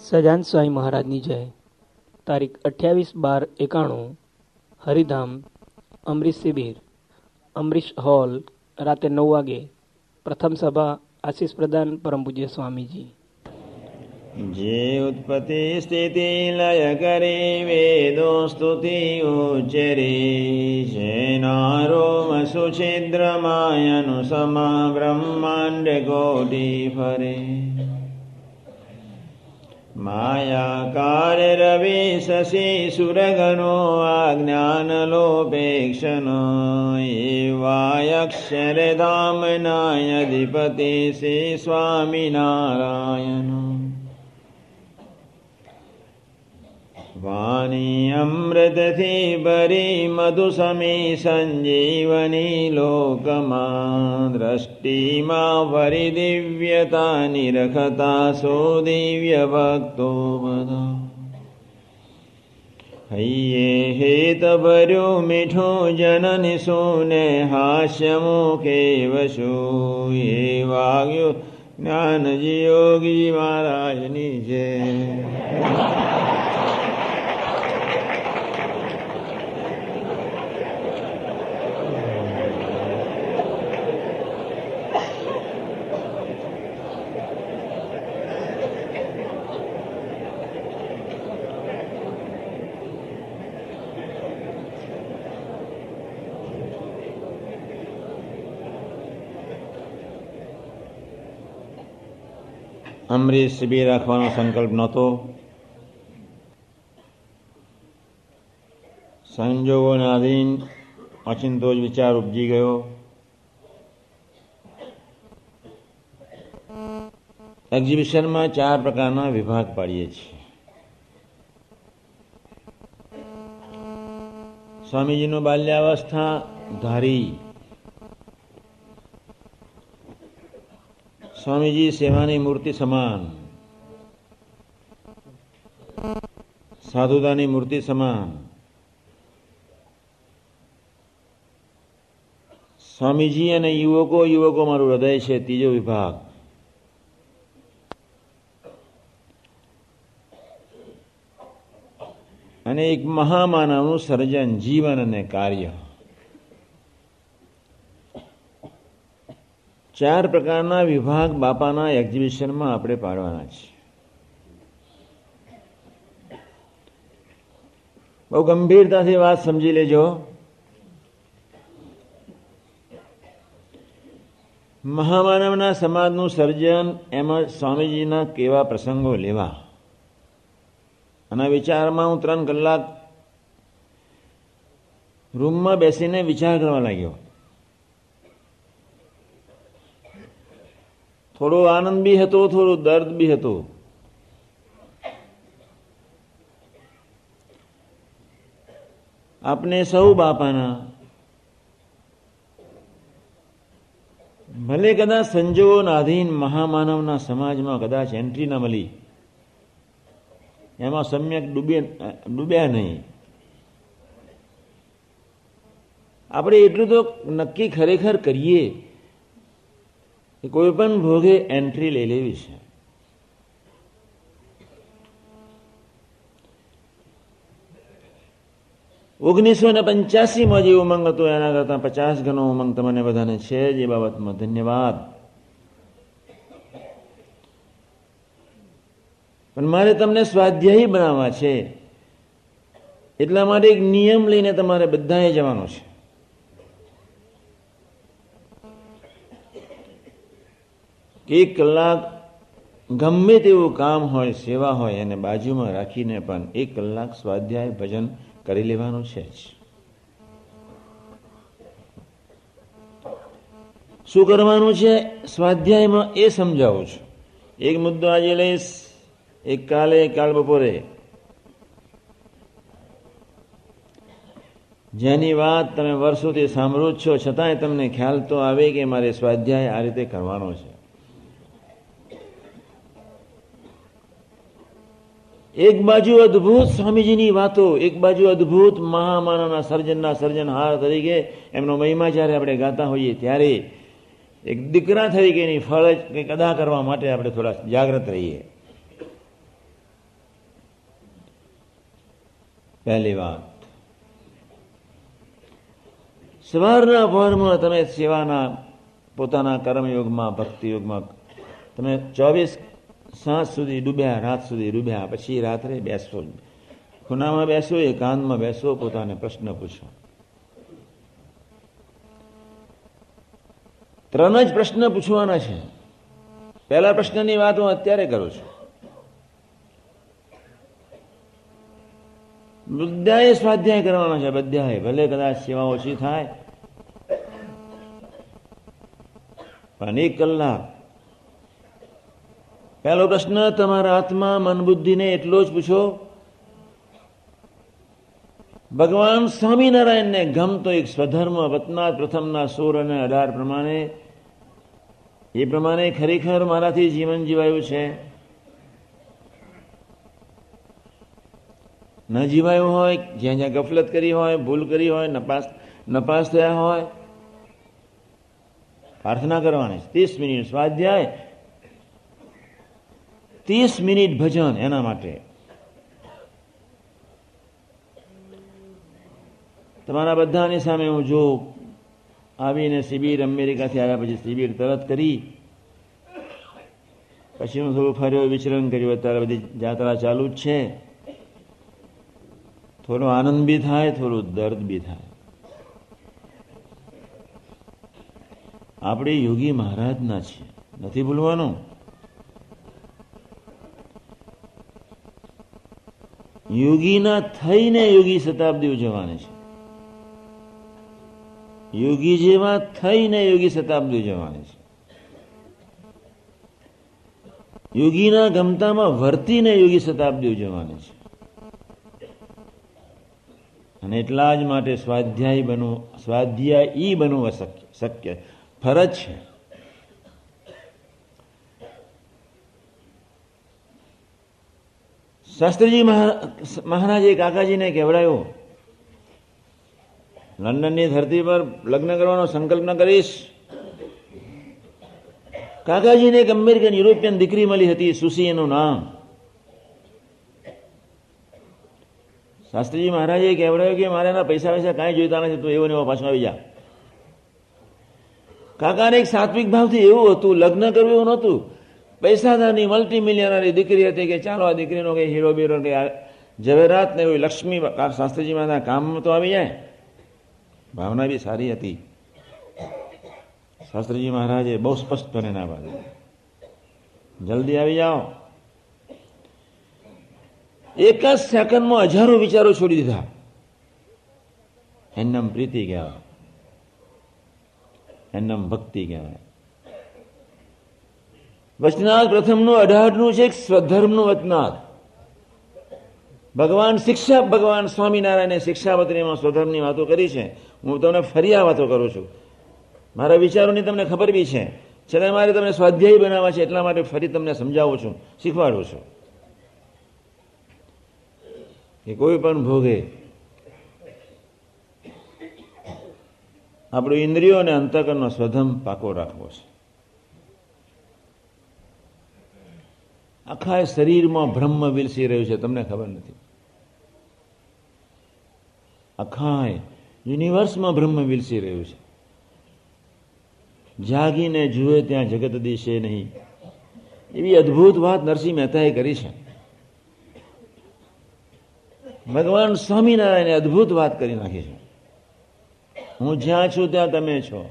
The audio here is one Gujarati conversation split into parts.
સજાન સ્વામી મહારાજની જય. તારીખ અઠ્યાવીસ બાર એકાણું, હરિધામ, અમરીશ શિબિર, અમરીશ હોલ, રાતે નવ વાગે, પ્રથમ સભા, આશીષ પ્રદાન પરમ પૂજ્ય સ્વામીજી. જે ઉત્પત્તિ સ્થિતિ લય કરી, વેદો સ્તુતિ ઉચ્ચરી જેનારોમ સુછિદ્રમાયનુ સમા બ્રહ્માંડ કોટી ફરે. मायाकाररवि शशी सुरगणो अज्ञानलोपेक्षण एवायक्षरधाम्नाय अधिपतिश्री स्वामिनारायण વાણી અમૃતથી ભરી મધુ સમી સંજીવની લોકમાં દ્રષ્ટિમાં ભરી દિવ્યતા નિરખતા સો દિવ્ય ભક્તો બધા હૈયે હેત ભર્યું મીઠું જનની સુને હાસ્ય મુખે વસુ એ વાગ્યું જ્ઞાનજી યોગી મહારાજની જય અમરીશ શિબિર રાખવાનો સંકલ્પ નહોતો. સંજોગોના આધીન અચિંતો જ વિચાર ઉપજી ગયો. એક્ઝિબિશનમાં ચાર પ્રકારના વિભાગ પાડીએ છીએ. સ્વામીજીનું બાલ્યાવસ્થા ધારી સ્વામીજી સેવાની મૂર્તિ સમાન. સાધુતાની મૂર્તિ સમાન. સ્વામીજી અને યુવકો યુવકો મારું હૃદય છે ત્રીજો વિભાગ. અને એક મહામાનવનું સર્જન, જીવન અને કાર્ય. ચાર પ્રકારના વિભાગ બાપાના એક્ઝિબિશનમાં આપણે પાડવાના છે. બહુ ગંભીરતાથી વાત સમજી લેજો. મહામાનવના સમાજનું સર્જન એમાં સ્વામીજીના કેવા પ્રસંગો લેવા. અને વિચારમાં હું ત્રણ કલાક રૂમમાં બેસીને વિચાર કરવા લાગ્યો. થોડો આનંદ બી હતો, થોડો દર્દ બી હતો. આપને સૌ બાપાના ભલે કદાચ સંજોગોના અધીન મહામાનવના સમાજમાં કદાચ એન્ટ્રી ના મળી, એમાં સમ્યક ડૂબે, ડૂબ્યા નહીં. આપણે એટલું તો નક્કી ખરેખર કરીએ કે કોઈ પણ ભોગે એન્ટ્રી લઈ લેવી છે. ઓગણીસો ને પંચ્યાસીમાં જે ઉમંગ હતો, એના કરતા પચાસ ગણો ઉમંગ તમને બધાને છે જે બાબતમાં ધન્યવાદ. પણ મારે તમને સ્વાધ્યાયી બનાવવા છે. એટલા માટે એક નિયમ લઈને તમારે બધાએ જવાનું છે. એક કલાક ગમે તેવું કામ હોય, સેવા હોય, એને બાજુમાં રાખીને પણ એક કલાક સ્વાધ્યાય ભજન કરી લેવાનું છે જ. શું કરવાનું છે? સ્વાધ્યાયમાં એ સમજાવું છું. એક મુદ્દો આજે લઈશ, એક કાલે કાલ બપોરે. જેની વાત તમે વર્ષોથી સાંભળો છો, છતાંય તમને ખ્યાલ તો આવે કે મારે સ્વાધ્યાય આ રીતે કરવાનો છે. એક બાજુ અદ્ભુત સ્વામીજીની વાતો, એક બાજુ અદ્ભુત મહામાનાના સર્જનના સર્જનહાર તરીકે એમનો મહિમા જ્યારે આપણે ગાતા હોઈએ ત્યારે એક દીકરા તરીકે એની ફરજ કંઈક અદા કરવા માટે આપણે થોડા જાગૃત રહીએ. પહેલી વાત. સવારના પહોરમાં તમે સેવાના પોતાના કર્મયોગમાં, ભક્તિયોગમાં તમે ચોવીસ સાંજ સુધી ડૂબ્યા, રાત સુધી ડૂબ્યા, પછી રાત્રે બેસો ખૂનામાં બેસો, એકાંતમાં બેસો, પોતાને પ્રશ્ન પૂછો. ત્રણ જ પ્રશ્ન પૂછવાના છે. પહેલા પ્રશ્નની વાત હું અત્યારે કરું છું. બધાએ સ્વાધ્યાય કરવાનો છે, બધાએ. ભલે કદાચ સેવા ઓછી થાય. પણ એક કલાક પહેલો પ્રશ્ન, તમારા આત્મા મન બુદ્ધિને એટલો જ પૂછો. ભગવાન સ્વામિનારાયણને ગમતો એક સ્વધર્મ વતના પ્રથમના સોળ અને અઢાર પ્રમાણે. એ પ્રમાણે ખરેખર મારાથી જીવન જીવાયું છે. ન જીવાયું હોય, જ્યાં જ્યાં ગફલત કરી હોય, ભૂલ કરી હોય, નપાસ નપાસ થયા હોય. પ્રાર્થના કરવાની. ત્રીસ મિનિટ સ્વાધ્યાય ત્રીસ મિનિટ ભજન એના માટે. તમારા બધાની સામે હું જો આવીને શિબિર અમેરિકાથી આવ્યા પછી શિબિર તરત કરી, પછી હું થોડું ફર્યો, વિચરણ કર્યું, અત્યારે બધી જાત્રા ચાલુ જ છે. થોડો આનંદ બી થાય, થોડું દર્દ બી થાય. આપણે યોગી મહારાજના છીએ. નથી ભૂલવાનું? યોગીના થઈને યોગી શતાબ્દી ઉજવવાની છે. યોગી જેવા થઈને યોગી શતાબ્દી ઉજવવાની છે. યોગીના ગમતામાં વર્તીને યોગી શતાબ્દી ઉજવવાની છે. અને એટલા જ માટે સ્વાધ્યાય બનવું, સ્વાધ્યાય ઈ બનવું શક્ય શક્ય. ફરજ છે. શાસ્ત્રીજી મહારાજે કાકાજીને કહેવડાયો, લંડનની ધરતી પર લગ્ન કરવાનો સંકલ્પ ન કરીશ. કાકાજીને એક અમેરિકન યુરોપિયન દીકરી મળી હતી સુસી એનું નામ. શાસ્ત્રીજી મહારાજે કહેવડાયું કે, મારે એના પૈસા પૈસા કાંઈ જોઈતા નથી, તું એવો ને એવો પાછો આવી જા. કાકાને એક સાત્વિક ભાવથી એવું હતું, લગ્ન કરવું એવું નહોતું પૈસાદારની મલ્ટી મિલિયનરી દીકરી હતી કે ચાલો આ દીકરીનો કઈ હીરો બીરો કે ઝવેરાત ને એવી લક્ષ્મી શાસ્ત્રીજી માતા કામમાં તો આવી જાય. ભાવના બી સારી હતી. શાસ્ત્રીજી મહારાજે બહુ સ્પષ્ટપણે ના પાડે જલ્દી આવી જાઓ. એક જ સેકન્ડમાં હજારો વિચારો છોડી દીધા. એમનામ પ્રીતિ કહેવાય. એમનામ ભક્તિ કહેવાય. વચનાથ પ્રથમનું, અઢારનું છે સ્વધર્મનું વચનાથ ભગવાન શિક્ષા, ભગવાન સ્વામિનારાયણે શિક્ષાપત્રીમાં સ્વધર્મની વાતો કરી છે. હું તમને ફરી આ વાતો કરું છું. મારા વિચારોની તમને ખબર બી છે. છતાં મારે તમને સ્વાધ્યાયી બનાવવા છે, એટલા માટે ફરી તમને સમજાવું છું, શીખવાડું છું. કે કોઈ પણ ભોગે આપણું ઇન્દ્રિયો અને અંતકરનો સ્વધર્મ પાકો રાખવો છે. આખા શરીરમાં બ્રહ્મ વિલસી રહ્યું છે, તમને ખબર નથી. આખા યુનિવર્સમાં બ્રહ્મ વિલસી રહ્યું છે. જાગીને જુએ ત્યાં જગત દિશે નહીં. એવી અદ્ભુત વાત નરસિંહ મહેતાએ કરી છે. ભગવાન સ્વામિનારાયણે અદ્ભુત વાત કરી નાખી છે. હું જ્યાં છું ત્યાં તમે છો.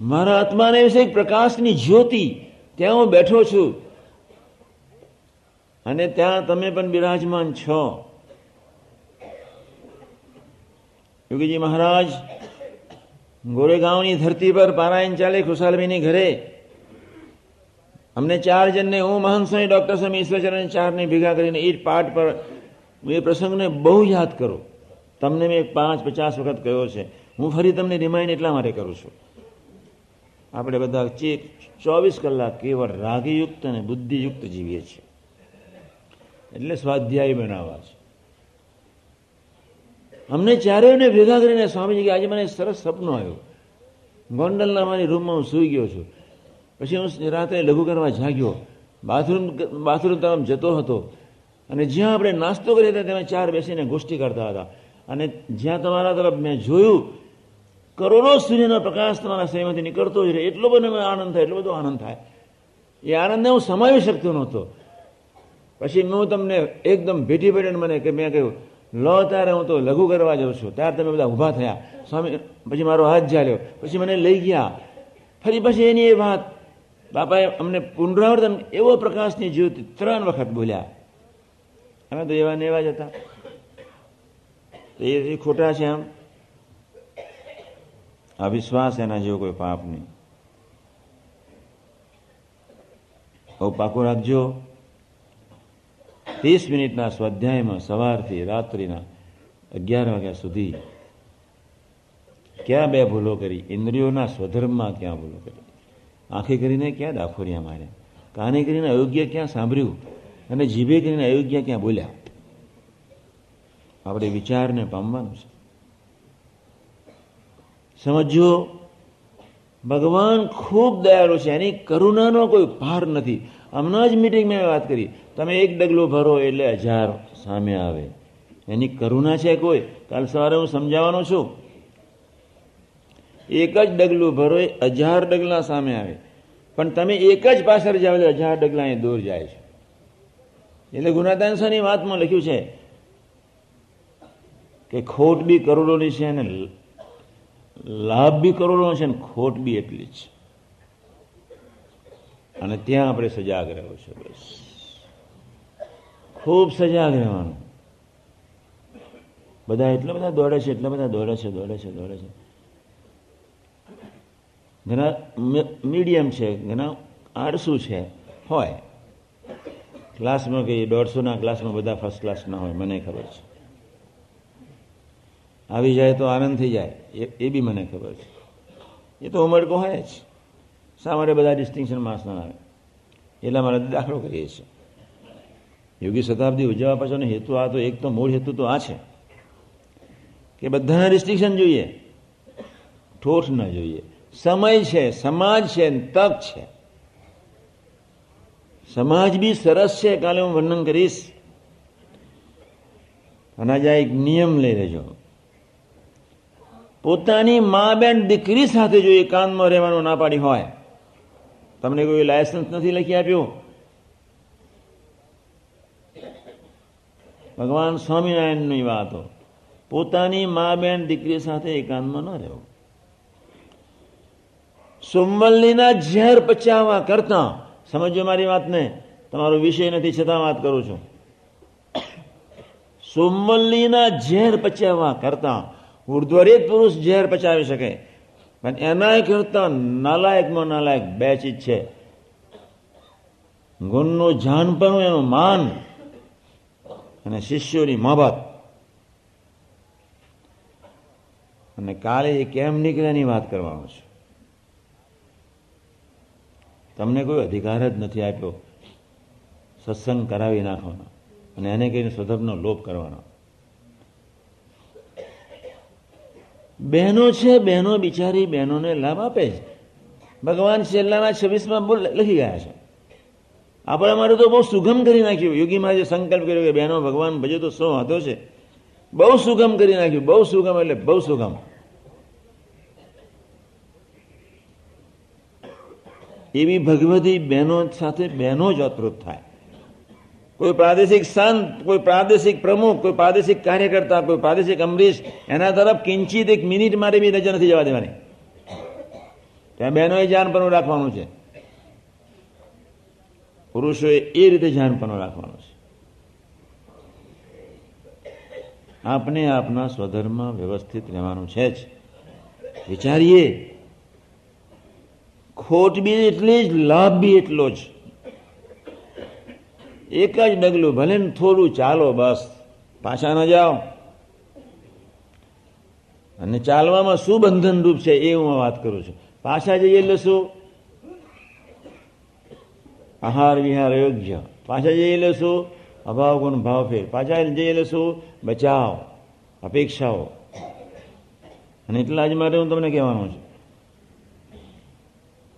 મારા આત્માને વિશે પ્રકાશની જ્યોતિ ત્યાં હું બેઠો છું. અને ત્યાં તમે પણ બિરાજમાન છો. યોગીજી મહારાજ, ગોરેગાંવની ધરતી પર પારાયણ ચાલે ખુશાલભાઈની ઘરે. અમને ચાર જણને હું મહંત સ્વામી, ડોક્ટર સ્વામી, ઈશ્વરચરણ ચારને ભેગા કરીને એ પાઠ પર એ પ્રસંગને બહુ યાદ કરો. તમને મેં પાંચ પચાસ વખત કહ્યો છે. હું ફરી તમને રિમાઇન્ડ એટલા માટે કરું છું. આપણે બધા ચેક ચોવીસ કલાક કેવળ રાગીયુક્ત અને બુદ્ધિયુક્ત જીવીએ છીએ. એટલે સ્વાધ્યાય બનાવવા છે. અમને ચારેયને ભેગા કરીને સ્વામીજી કે, આજે મને સરસ સપનું આવ્યું. ગોંડલના મારી રૂમમાં હું સૂઈ ગયો છું. પછી હું રાત્રે લઘુ કરવા જાગ્યો. બાથરૂમ બાથરૂમ તરફ જતો હતો. અને જ્યાં આપણે નાસ્તો કરીએ હતા ત્યાં ચાર બેસીને ગોષ્ઠી કરતા હતા. અને જ્યાં તમારા તરફ મેં જોયું કરોડો સૂર્યનો પ્રકાશ તમારા શરીરમાંથી નીકળતો જ રહે. એટલો બધો મને આનંદ થાય, એટલો બધો આનંદ થાય. એ આનંદને હું સમાવી શકતો નહોતો. પછી હું તમને એકદમ ભેટી ભેટીને મને કે, મેં કહ્યું, લો ત્યારે હું તો લઘુ કરવા જાઉં છું. ત્યારે તમે બધા ઊભા થયા. સ્વામી, પછી મારો હાથ ઝાલ્યો. પછી મને લઈ ગયા. ફરી પછી એની એ વાત. બાપાએ અમને પુનરાવર્તન એવો પ્રકાશની જ્યોતિ ત્રણ વખત બોલ્યા. અમે તો એવા ને એવા જ હતા. એ ખોટા છે આમ. અવિશ્વાસ એના જેવો કોઈ પાપ નહીં. બહુ પાકું રાખજો. ત્રીસ મિનિટના સ્વાધ્યાયમાં સવારથી રાત્રિના અગિયાર વાગ્યા સુધી ક્યાં બે ભૂલો કરી? ઇન્દ્રિયોના સ્વધર્મમાં ક્યાં ભૂલો કરી? આંખે કરીને ક્યાં દાખોરિયા માર્યા? કાને કરીને અયોગ્ય ક્યાં સાંભળ્યું? અને જીભે કરીને અયોગ્ય ક્યાં બોલ્યા? આપણે વિચારને પામવાનું છે. સમજો ભગવાન ખૂબ દયાળુ છે, એની કરુણાનો કોઈ ભાર નથી. હમણાં જ મિટિંગમાં વાત કરી. તમે એક ડગલું ભરો એટલે હજાર સામે આવે. એની કરુણા છે કોઈ? કાલ સવારે હું સમજાવવાનો છું. એક જ ડગલું ભરો એ હજાર ડગલા સામે આવે. પણ તમે એક જ પાછળ જાઓ એટલે હજાર ડગલા એ દૂર જાય છે. એટલે ગુનાદાનસાની વાતમાં લખ્યું છે કે ખોટ બી કરોડોની છે અને લાભ બી કરોડોનો છે ને ખોટ બી એટલી જ. અને ત્યાં આપણે સજાગ રહેવું છે બસ. ખૂબ સજાગ રહેવાનું. બધા એટલા બધા દોડે છે, એટલા બધા દોડે છે દોડે છે દોડે છે. ઘણા મીડિયમ છે, ઘણા આળસુ છે, હોય. ક્લાસમાં કહીએ દોઢસોના ક્લાસમાં બધા ફર્સ્ટ ક્લાસ ના હોય, મને ખબર છે. આવી જાય તો આનંદ થઈ જાય. એ બી મને ખબર છે. એ તો ઉમળકો હોય જ. શા માટે બધા ડિસ્ટિંક્શન માર્ક્સ આવે? એટલા માટે દાખલો કરીએ છીએ. યોગી શતાબ્દી ઉજવવા પાછળનો હેતુ આ તો, એક તો મૂળ હેતુ તો આ છે કે બધાના રિસ્ટ્રિક્શન જોઈએ. ઠોઠ ન જોઈએ. સમય છે, સમાજ છે તક છે. સમાજ બી સરસ છે, કાલે હું વર્ણન કરીશ. અને આજે એક નિયમ લઈ લેજો પોતાની મા બેન દીકરી સાથે જો એકાંતમાં રહેવાનું ના પાડી હોય, તમને કોઈ લાયસન્સ નથી લખી આપ્યું? ભગવાન સ્વામિનારાયણની વાતો. પોતાની મા બેન દીકરી સાથે એકાંતમાં ન રહેવું. સોમવલ્લીના ઝેર પચાવવા કરતા સમજો મારી વાતને? તમારો વિષય નથી, છતાં વાત કરું છું. સોમવલ્લીના ઝેર પચાવવા કરતા ઉર્ધ્વરેત પુરુષ ઝેર પચાવી શકે. પણ એના કરતા નાલાયકમાં નાલાયક બે ચીજ છે. ગુણનું જાણપણું એનું માન અને શિષ્યોની મહબત. અને કાલે એ કેમ નીકળ્યાની વાત કરવાનો છું. તમને કોઈ અધિકાર જ નથી આપ્યો. સત્સંગ કરાવી નાખવાનો. અને એને કહીને સ્વધર્મનો લોપ કરવાનો. બહેનો છે, બહેનો બિચારી બહેનોને લાભ આપે છે. ભગવાન છેલ્લાના છવ્વીસમાં બોલ, લખી ગયા છે. આપણે અમારે તો બહુ સુગમ કરી નાખ્યું. યોગીમાં જે સંકલ્પ કર્યો કે બહેનો, ભગવાન, ભજે તો શું હતો છે. બહુ સુગમ કરી નાખ્યું. બહુ સુગમ એટલે બહુ સુગમ. એવી ભગવતી બહેનો સાથે બહેનો જ અતૃત થાય. કોઈ પ્રાદેશિક સંત, કોઈ પ્રાદેશિક પ્રમુખ, કોઈ પ્રાદેશિક કાર્યકર્તા, કોઈ પ્રાદેશિક અમરીશ એના તરફ કિંચિત એક મિનિટ માટે બી નજર નથી જવા દેવાની. ત્યાં બહેનોએ જાનપણું રાખવાનું છે. પુરુષોએ એ રીતે જાનપણું રાખવાનું છે. આપને આપના સ્વધર્મમાં વ્યવસ્થિત રહેવાનું છે જ. વિચારીએ, ખોટ બી એટલી જ, લાભ બી એટલો જ. એક જ ડગલું, ભલે ને થોડું ચાલો બસ, પાછા ન જાઓ. અને ચાલવામાં શું બંધન રૂપ છે, એ હું વાત કરું છું. પાછા જઈએ એટલે શું આહાર વિહાર યોગ્ય. પાછા જઈએ એટલે શું અભાવ ગુણ ભાવ ફેર. પાછા જઈએ એટલે શું બચાવ, અપેક્ષાઓ. અને એટલા જ માટે હું તમને કહેવાનું છું.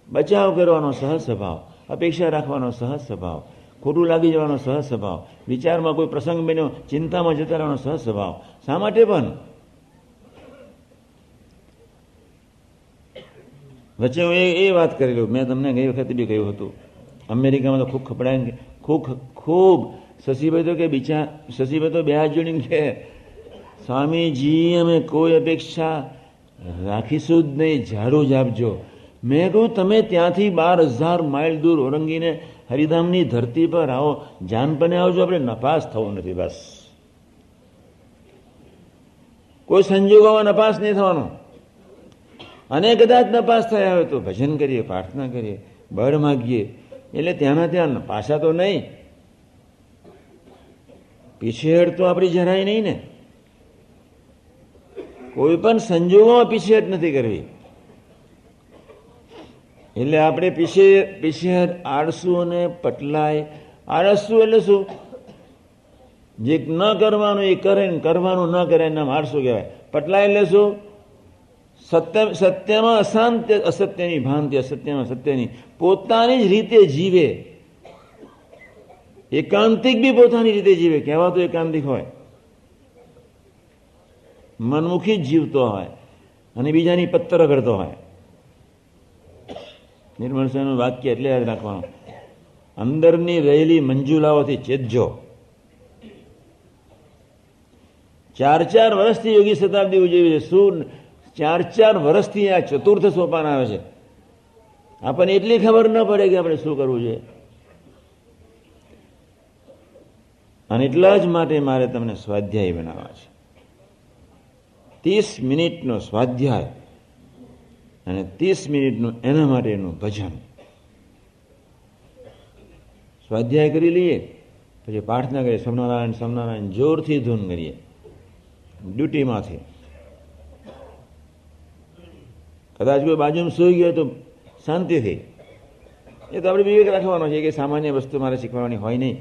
બચાવ કરવાનો સહજ સ્વભાવ, અપેક્ષા રાખવાનો સહજ સ્વભાવ. ખોટું લાગી જવાનો સહજ સ્વભાવ. વિચારમાં કોઈ પ્રસંગ બન્યો, ચિંતામાં જતા રહેવાનો સહજ સ્વભાવ. શા માટે પણ? વચ્ચે હું એ વાત કરેલું મેં તમને ગઈ વખતે બી કહ્યું હતું. અમેરિકામાં તો ખૂબ ખપડાય ખૂબ ખૂબ. શશીભાઈ તો કે બીજા શશીભાઈ તો બે હાથ જોડીને કે, સ્વામીજી, અમે કોઈ અપેક્ષા રાખીશું જ નહીં. ઝાડુ જ આપજો મેં કહ્યું, તમે ત્યાંથી બાર હજાર માઇલ દૂર ઓરંગીને હરિધામની ધરતી પર આવો જાનપને આવજો, આપણે નપાસ થવું નથી, બસ. કોઈ સંજોગોમાં નપાસ નહીં થવાનું. અને કદાચ નપાસ થયા હોય તો ભજન કરીએ, પ્રાર્થના કરીએ, બળ માગીએ. એટલે ત્યાંના ત્યાં પાછા તો નહીં. પીછેહડ તો આપણી જરાય નહીં ને. કોઈ પણ સંજોગોમાં પીછેહટ નથી કરવી. એટલે આપણે પીછે પીછેહટ આળસુ અને પટલાય. આળસુ એટલે શું? જે ન કરવાનું એ કરે ને કરવાનું ન કરે એના આળસુ કહેવાય. પટલાય એટલે શું? સત્ય, સત્યમાં અશાંત, અસત્યની ભાંતિ અસત્યમાં સત્યની. પોતાની જ રીતે જીવે. એકાંતિક બી પોતાની રીતે જીવે. કહેવાતો એકાંતિક હોય. મનમુખી જીવતો હોય. અને બીજાની પત્તર કરતો હોય. નિર્મળ સ્વામીનું વાક્ય એટલે યાદ રાખવાનું. અંદરની રહેલી મંજુલાઓથી ચેતજો ચાર ચાર વર્ષથી યોગી શતાબ્દી ઉજવી છે. શું ચાર ચાર વર્ષથી આ ચતુર્થ સોપાન આવે છે? આપણને એટલી ખબર ન પડે કે આપણે શું કરવું જોઈએ. અને એટલા જ માટે મારે તમને સ્વાધ્યાય બનાવવા છે. ત્રીસ મિનિટનો સ્વાધ્યાય. અને ત્રીસ મિનિટનું એના માટેનું ભજન. સ્વાધ્યાય કરી લઈએ, પછી પ્રાર્થના કરીએ સમનારાયણ સમનારાયણ જોરથી ધૂન કરીએ. ડ્યુટીમાંથી. કદાચ કોઈ બાજુમાં સૂઈ ગયો તો શાંતિથી એ તો આપણે વિવેક રાખવાનો છે કે સામાન્ય વસ્તુ મારે શીખવાની હોય નહીં.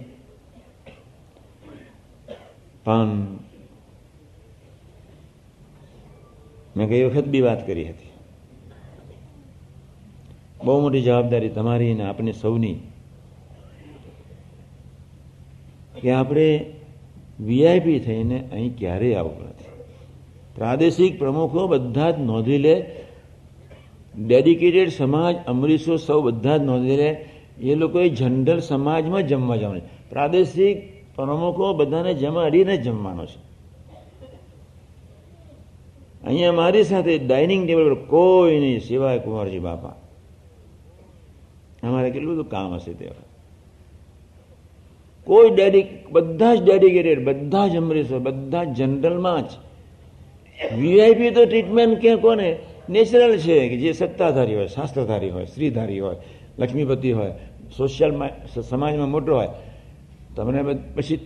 પણ મેં ગઈ વખત બી વાત કરી હતી. બહુ મોટી જવાબદારી તમારી અને આપણી સૌની કે આપણે વીઆઈપી થઈને અહીં ક્યારેય આવવું નથી. પ્રાદેશિક પ્રમુખો બધા જ નોંધી લે, ડેડિકેટેડ સમાજ, અમરીશો સૌ બધા જ નોંધી લે, એ લોકોએ જનરલ સમાજમાં જમવા જવાનું પ્રાદેશિક પ્રમુખો બધાને જમા અડીને જમવાનો છે. અહીંયા મારી સાથે ડાઇનિંગ ટેબલ પર કોઈ નહીં સિવાય કુંવરજી બાપા. અમારે કેટલું બધું કામ હશે તે કોઈ ડેડી બધા જ ડેડિકેટેડ બધા જ અમરીશો બધા જ જનરલમાં જ. વીઆઈપી તો ટ્રીટમેન્ટ ક્યાં કોને? નેચરલ છે કે જે સત્તાધારી હોય, શાસ્ત્રધારી હોય, સ્ત્રીધારી હોય, લક્ષ્મીપતિ હોય સોશિયલ સમાજમાં મોટો હોય. તમને પછી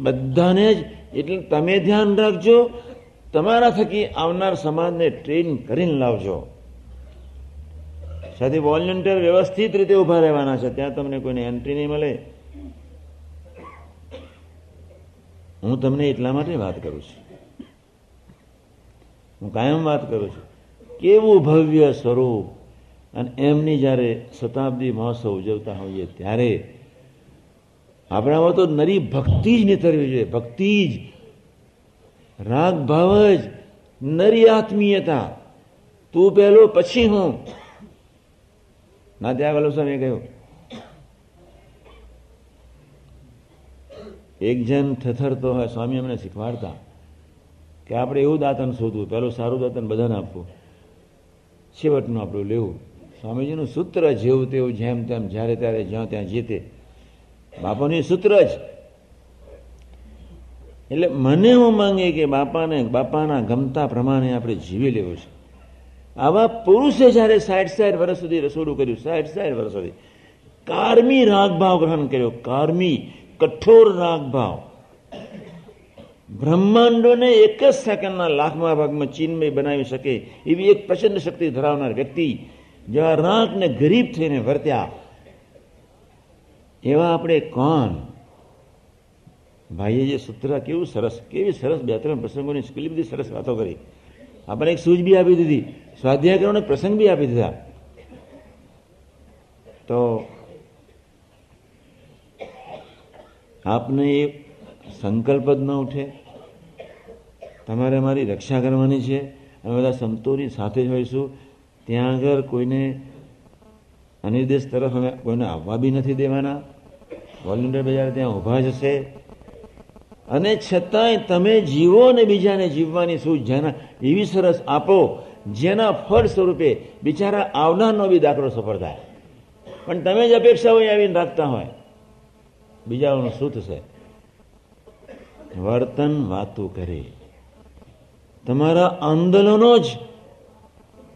બધાને જ, એટલે તમે ધ્યાન રાખજો તમારા થકી આવનાર સમાજને ટ્રેન કરીને લાવજો. સાથે વોલન્ટિયર વ્યવસ્થિત રીતે ઊભા રહેવાના છે. ત્યાં તમને કોઈને એન્ટ્રી નહીં મળે. હું તમને એટલા માટે વાત કરું છું. હું કાયમ વાત કરું છું. કેવું ભવ્ય સ્વરૂપ અને એમની જ્યારે શતાબ્દી મહોત્સવ ઉજવતા હોઈએ ત્યારે આપણામાં તો નરી ભક્તિ જ નીતરવી જોઈએ. ભક્તિ જ. રાગ ભાવ જ. નરી આત્મીયતા. તું પહેલો, પછી હું. ના, ત્યાં આગળ સ્વામી કહ્યું? એક જણ થથરતો હોય, સ્વામી અમને શીખવાડતા કે આપણે એવું દાંતન શોધવું, પેલું સારું દાંતન બધાને આપવું. છેવટનું આપણું લેવું. સ્વામીજીનું સૂત્ર જેવું તેવું જેમ તેમ જ્યારે ત્યારે જ્યાં ત્યાં જીતે બાપાનું સૂત્ર જ. એટલે મને હું માંગે કે બાપાને, બાપાના ગમતા પ્રમાણે આપણે જીવી લેવું છે. આવા પુરુષે જ્યારે સાઠ સાઠ વર્ષ સુધી રસોડું કર્યું સાઠ સાઠ વર્ષ સુધી, કારમી રાગભાવ ગ્રહણ કર્યો, કારમી, કઠોર રાગભાવ. બ્રહ્માંડોને એક જ સેકન્ડના લાખમાં ભાગમાં ચીનમય બનાવી શકે એવી એક પ્રચંડ શક્તિ ધરાવનાર વ્યક્તિ જેવા રાગને ગરીબ થઈને વર્ત્યા. એવા આપણે કોણ? ભાઈએ જે સૂત્ર કેવું સરસ, કેવી સરસ બે ત્રણ પ્રસંગોની કેટલી બધી સરસ વાતો કરી. આપણને એક સૂઝ બી આપી દીધી. સ્વાધ્યાય કરવાનો પ્રસંગ બી આપી દીધા. તો આપને એ સંકલ્પ જ ન ઉઠે. તમારે અમારી રક્ષા કરવાની છે. અમે બધા સંતોની સાથે જ હોઈશું. ત્યાં આગળ કોઈને અનિર્દેશ તરફ અમે કોઈને આવવા બી નથી દેવાના. વોલેન્ટિયર બજાર ત્યાં ઊભા જ હશે. અને છતાંય તમે જીવો ને બીજાને જીવવાની શું જેના એવી સરસ આપો, જેના ફળ સ્વરૂપે બિચારા આવનારનો બી દાખલો સફળ થાય. પણ તમે જ અપેક્ષા હોય આવીને રાખતા હોય. બીજાઓનું શું થશે? વર્તન વાતું કરે. તમારા આંદોલનો જ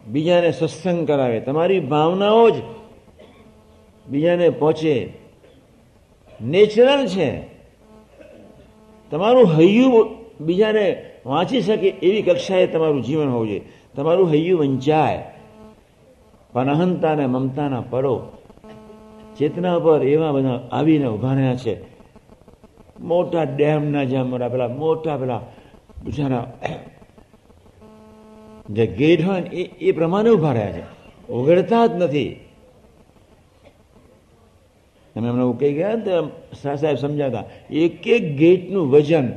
બીજાને સત્સંગ કરાવે. તમારી ભાવનાઓ જ બીજાને પહોંચે. નેચરલ છે. તમારું હૈયું બીજાને વાંચી શકે એવી કક્ષાએ તમારું જીવન હોવું જોઈએ. તમારું હૈયું વંચાય. પણ અહંતા અને મમતાના પરો. ચેતના પર એવા બધા આવીને ઊભા રહ્યા છે. મોટા ડેમના જેમ પેલા, મોટા પેલા બિચારા જે ગેટ હોય ને એ પ્રમાણે ઊભા રહ્યા છે. ઓગળતા જ નથી. તમે એમને કહી ગયા તો શાહ સાહેબ સમજાતા. એક એક ગેટનું વજન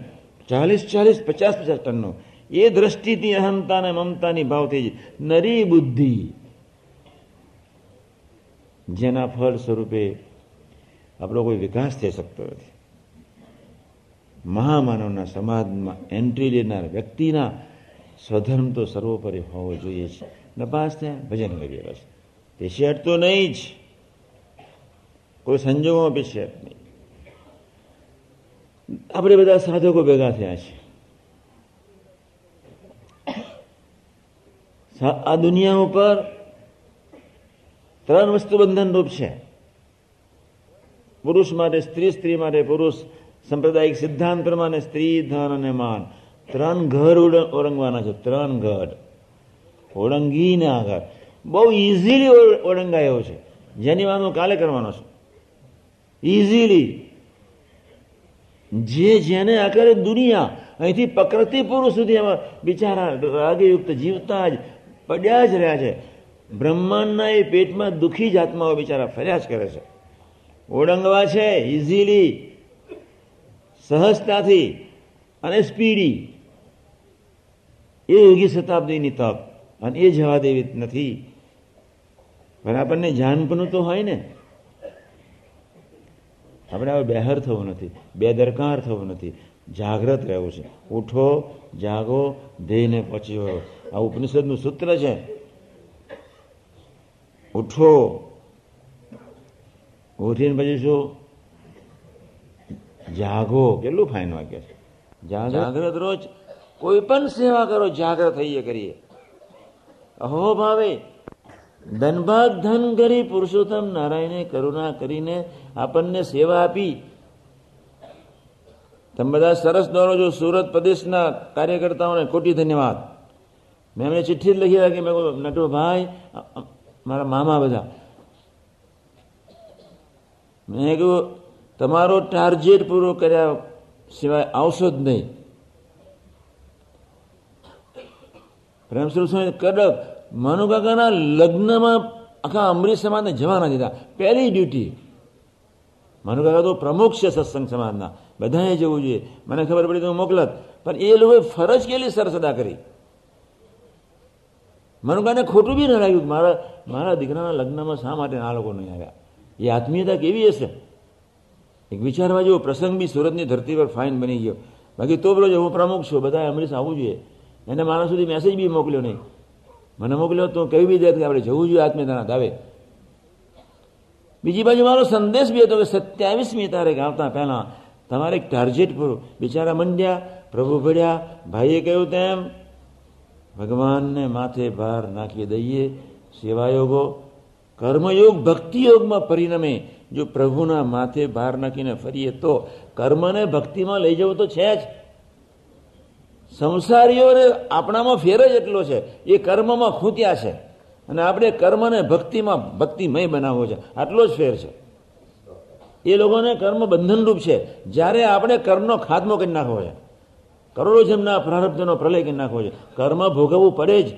ચાલીસ ચાલીસ પચાસ પચાસ ટનનું. એ દ્રષ્ટિથી અહંતા અને મમતાની ભાવથી નરી બુદ્ધિ. જેના ફળ સ્વરૂપે આપણો કોઈ વિકાસ થઈ શકતો નથી. મહામાનવના સમાજમાં એન્ટ્રી લેનાર વ્યક્તિના સ્વધર્મ તો સર્વોપરી હોવો જોઈએ છે નપાસ થયા ભજન કરીએ બસ. શેઠ તો નહીં જ. કોઈ સંજોગોમાં પેશિયટ નહીં આપણે બધા સાધકો ભેગા થયા છે. આ દુનિયા ઉપર ત્રણ વસ્તુ બંધન રૂપ છે. પુરુષ માટે સ્ત્રી સ્ત્રી માટે પુરુષ. સંપ્રદાયિક સિદ્ધાંત પ્રમાણે સ્ત્રી, ધન અને માન. ત્રણ ઘર ઓળંગવાના છે, ત્રણ ઘર. ઓળંગીને આગળ. બહુ ઇઝીલી ઓળંગાયો છે. જેની વાત કાલે કરવાનો છું. ઇઝીલી જે જેને આકારે દુનિયા અહીંથી પ્રકૃતિ પુરુષ સુધી એમાં બિચારા રાગયુક્ત જીવતા જ પડ્યા જ રહ્યા છે. બ્રહ્માંડના એ પેટમાં દુઃખી જ આત્માઓ બિચારા ફર્યા જ કરે છે. ઓળંગવા છે ઇઝીલી સહજતાથી અને સ્પીડી એ યોગી શતાબ્દીની તપ અને એ જવા દેવી નથી. પણ આપણને જાનપનું તો હોય ને. આપણે હવે બેહર થવું નથી, બેદરકાર થવું નથી. જાગ્રત રહેવું છે. ઉઠો, જાગો ધ્યેયને પહોંચી વળો. આ ઉપનિષદનું સૂત્ર છે. ઉઠો. ઉઠીને પછી શું? જાગો. કેટલું ફાઇન વાક્ય છે. જાગ્રત રોજ કોઈ પણ સેવા કરો, જાગ્રત થઈએ કરીએ. અહો ભાવે. ધનભાગ ધન કરી પુરુષોત્તમ નારાયણે કરુણા કરીને આપણને સેવા આપી. તમે બધા સરસ દોરો છો, સુરત પ્રદેશના કાર્યકર્તાઓને કોટી ધન્યવાદ. મેં એમને ચિઠ્ઠી લખી રાખી, મેં નટુભાઈ મારા મામા બધા. મેં કહ્યું, તમારો ટાર્ગેટ પૂરો કર્યા સિવાય આવશો જ નહીં. પ્રેમસુર સ્વામી કડક, મનુકાકાના લગ્નમાં આખા અમરીશ સમાજને જવાના દીધા. પહેલી ડ્યુટી મનુકાકા તો પ્રમુખ છે સત્સંગ સમાજના બધાએ જવું જોઈએ મને ખબર પડી તો મોકલત પણ એ લોકોએ ફરજ કેટલી સરસ અદા કરી મનુકાને ખોટું બી ન લાગ્યું મારા મારા દીકરાના લગ્નમાં શા માટે આ લોકો નહીં આવ્યા એ આત્મીયતા કેવી હશે એક વિચારવા જેવો પ્રસંગ બી સુરતની ધરતી પર ફાઇન બની ગયો બાકી તો બોલો હું પ્રમુખ છું બધા અમરીશ આવવું જોઈએ એને મારા સુધી મેસેજ બી મોકલ્યો નહીં મને મોકલ્યો તો કેવી બી દે આપણે જવું જોઈએ આત્મીયતાના દાવે બીજી બાજુ મારો સંદેશ બી હતો કે સત્યાવીસમી તારીખ આવતા પહેલા તમારે એક ટાર્ગેટ પૂરું બિચારા મંડ્યા, પ્રભુ ભળ્યા ભાઈએ કહ્યું તેમ, ભગવાનને માથે ભાર નાખી દઈએ, સેવાયોગો, કર્મયોગ, ભક્તિયોગમાં પરિણમે. જો પ્રભુના માથે ભાર નાખીને ફરીએ તો કર્મને ભક્તિમાં લઈ જવું તો છે જ. સંસારીઓને આપણામાં ફેર જ એટલો છે. એ કર્મમાં ખૂત્યા છે. અને આપણે કર્મને ભક્તિમાં ભક્તિમય બનાવવો છે. આટલો જ ફેર છે. એ લોકોને કર્મ બંધનરૂપ છે. જ્યારે આપણે કર્મનો ખાત્મો કરી નાખવો છે. કરોડો જમના પ્રારબ્ધનો પ્રલય કરી નાખવો છે. કર્મ ભોગવવું પડે જ.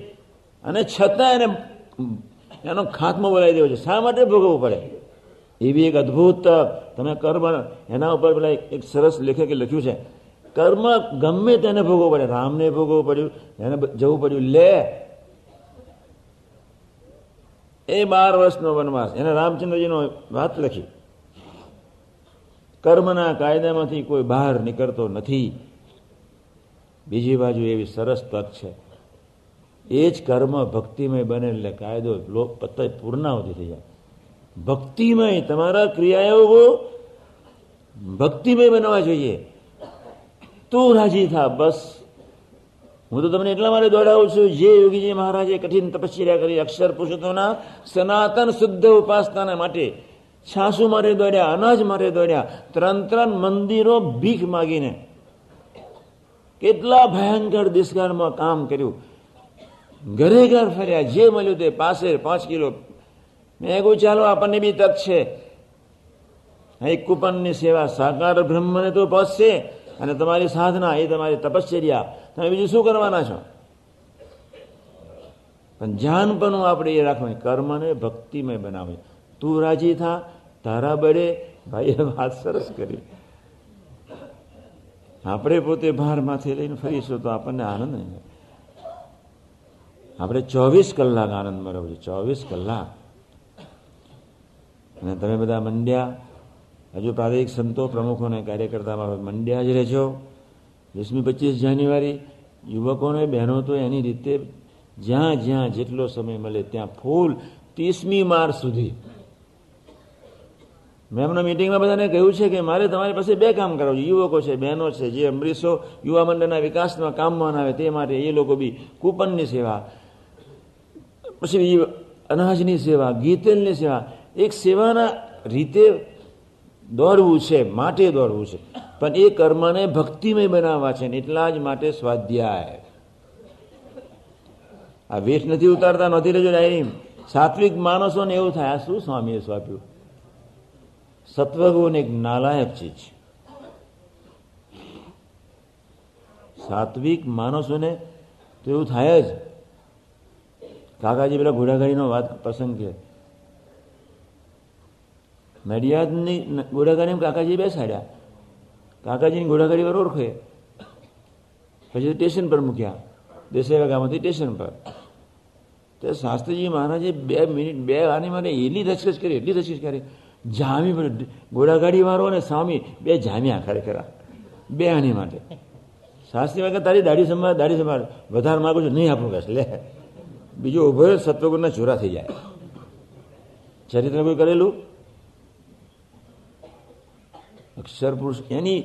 અને છતાં એને એનો ખાત્મો બોલાવી દેવો છે. શા માટે ભોગવવું પડે? એવી એક અદ્ભુત, તમે કર્મ એના ઉપર પેલા એક સરસ લેખકે લખ્યું છે. કર્મ ગમે તેને ભોગવવું પડે. રામને ભોગવવું પડ્યું, એને જવું પડ્યું. લે એ બાર વર્ષનો વનવાસ. એને રામચંદ્રજીનો વાત લખી. કર્મના કાયદામાંથી કોઈ બહાર નીકળતો નથી. બીજી બાજુ એવી સરસ તક છે. એ જ કર્મ ભક્તિમય બને એટલે કાયદો પૂર્ણાવતી થઈ જાય. ભક્તિમય તમારા ક્રિયાઓ ભક્તિમય બનવા જોઈએ. તું રાજી થા, બસ. હું તો તમને એટલા માટે દોડાવું છું. જે યોગીજી મહારાજે કઠિન તપશ્ચર્યા કરી, અક્ષર પુરુષોત્તમના સનાતન શુદ્ધ ઉપાસના માટે છાસુ મારે દોડ્યા, અનાજ મારે દોડ્યા ત્રણ ત્રણ મંદિરો ભીખ માગીને કેટલા ભયંકર દિશકાળમાં કામ કર્યું. ઘરે ઘર ફર્યા, જે મળ્યું તે પાસે પાંચ કિલો. મેં કહું ચાલો, આપણને બી તક છે. એક કુપનની સેવા સાકાર બ્રહ્મને તો પહોંચશે અને તમારી સાધના, એ તમારી તપશ્ચર્યા તમે બીજું શું કરવાના છો? પણ જાનપણું આપણે એ રાખવાનું કર્મને ભક્તિમય બનાવે તું રાજી થા, તારા બળે ભાઈએ વાત સરસ કરી. આપણે પોતે ભાર માથે લઈને ફરીશું તો આપણને આનંદ નહીં આપણે ચોવીસ કલાક આનંદ મેળવજો ચોવીસ કલાક. અને તમે બધા મંડ્યા, હજુ પ્રાદેશિક સંતો પ્રમુખોને કાર્યકર્તામાં મંડ્યા જ રહેજો. વીસમી પચીસ જાન્યુઆરી યુવકોને, બહેનો તો એની રીતે જ્યાં જ્યાં જેટલો સમય મળે ત્યાં ફૂલ ત્રીસમી માર્ચ સુધી. મેં એમના મિટિંગમાં બધાને કહ્યું છે કે મારે તમારી પાસે બે કામ કરાવવું યુવકો છે, બહેનો છે, જે અમરીશો યુવા મંડળના વિકાસમાં કામમાં આવે તે માટે એ લોકો બી કૂપનની સેવા, પછી અનાજની સેવા, ગીતેલની સેવા, એક સેવાના રીતે દોડવું છે, માટે દોડવું છે. પણ એ કર્મને ભક્તિમય બનાવવા છે એટલા જ માટે સ્વાધ્યાય. આ વેઠ નથી ઉતારતા, નથી લેજો ડાયરી સાત્વિક માણસોને એવું થાય, આ શું સ્વામીએ સ્વાપ્યું સત્વગુણ એક નાલાયક ચીજ સાત્વિક માણસોને તો એવું થાય જ. કાકાજી પેલા ઘોડાગાડીનો વાત પ્રસંગ છે નડિયાદની ઘોડાગાડીમાં કાકાજી બેસાડ્યા. કાકાજીની ઘોડાગાડી વાર ઓળખે. પછી સ્ટેશન પર મૂક્યા. દેસાઈવા ગામથી સ્ટેશન પર. તે શાસ્ત્રીજી મહારાજે બે મિનિટ, બે આની માટે એટલી ધસકસ કરી, એટલી ધસકસ કરી. જામી ઘોડાગાડી વાળો અને સ્વામી બે જામ્યા ખરેખર બે આની માટે. શાસ્ત્રી વાગે તારી દાઢી સંભાળ દાઢી સંભાળ. વધારે માગું છું, નહીં આપણું કશ લે. બીજો ઊભો સત્વગુણના ચોરા થઈ જાય. ચરિત્ર કોઈ કરેલું? અક્ષર પુરુષ, એની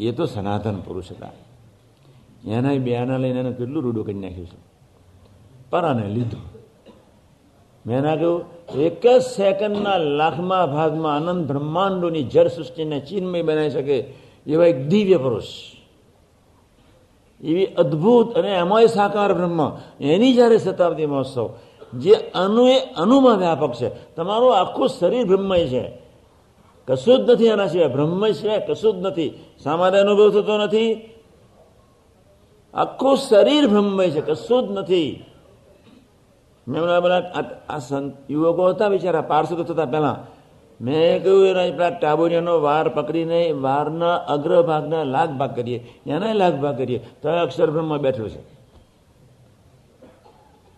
એ તો સનાતન પુરુષ હતા. એના બેના લઈને એને કેટલું રૂડું કરી નાખ્યું છે. પરાને લીધું. મેં ના કહ્યું, એક જ સેકન્ડના લાખમાં ભાગમાં આનંદ બ્રહ્માંડોની જળ સૃષ્ટિને ચિન્મય બનાવી શકે એવા એક દિવ્ય પુરુષ. એવી અદ્ભુત અને એમાંય સાકાર બ્રહ્મ. એની જ્યારે શતાબ્દી મહોત્સવ જે અનુ એ અનુમાં વ્યાપક છે. તમારું આખું શરીર બ્રહ્મય છે. કશું જ નથી એના સિવાય, બ્રહ્મ સિવાય કશું જ નથી. સામાન્ય અનુભવ થતો નથી. આખું શરીર બ્રહ્મય છે કશું જ નથી. મેં બધા આ યુવકો હતા બિચારા પાર્ષદો થતા પહેલાં. મેં કહ્યું, એના પેલા ટાબોરિયાનો વાર પકડીને વારના અગ્રભાગના લાગ ભાગ કરીએ. એના લાગ ભાગ કરીએ? તો અક્ષર બ્રહ્મ બેઠો છે.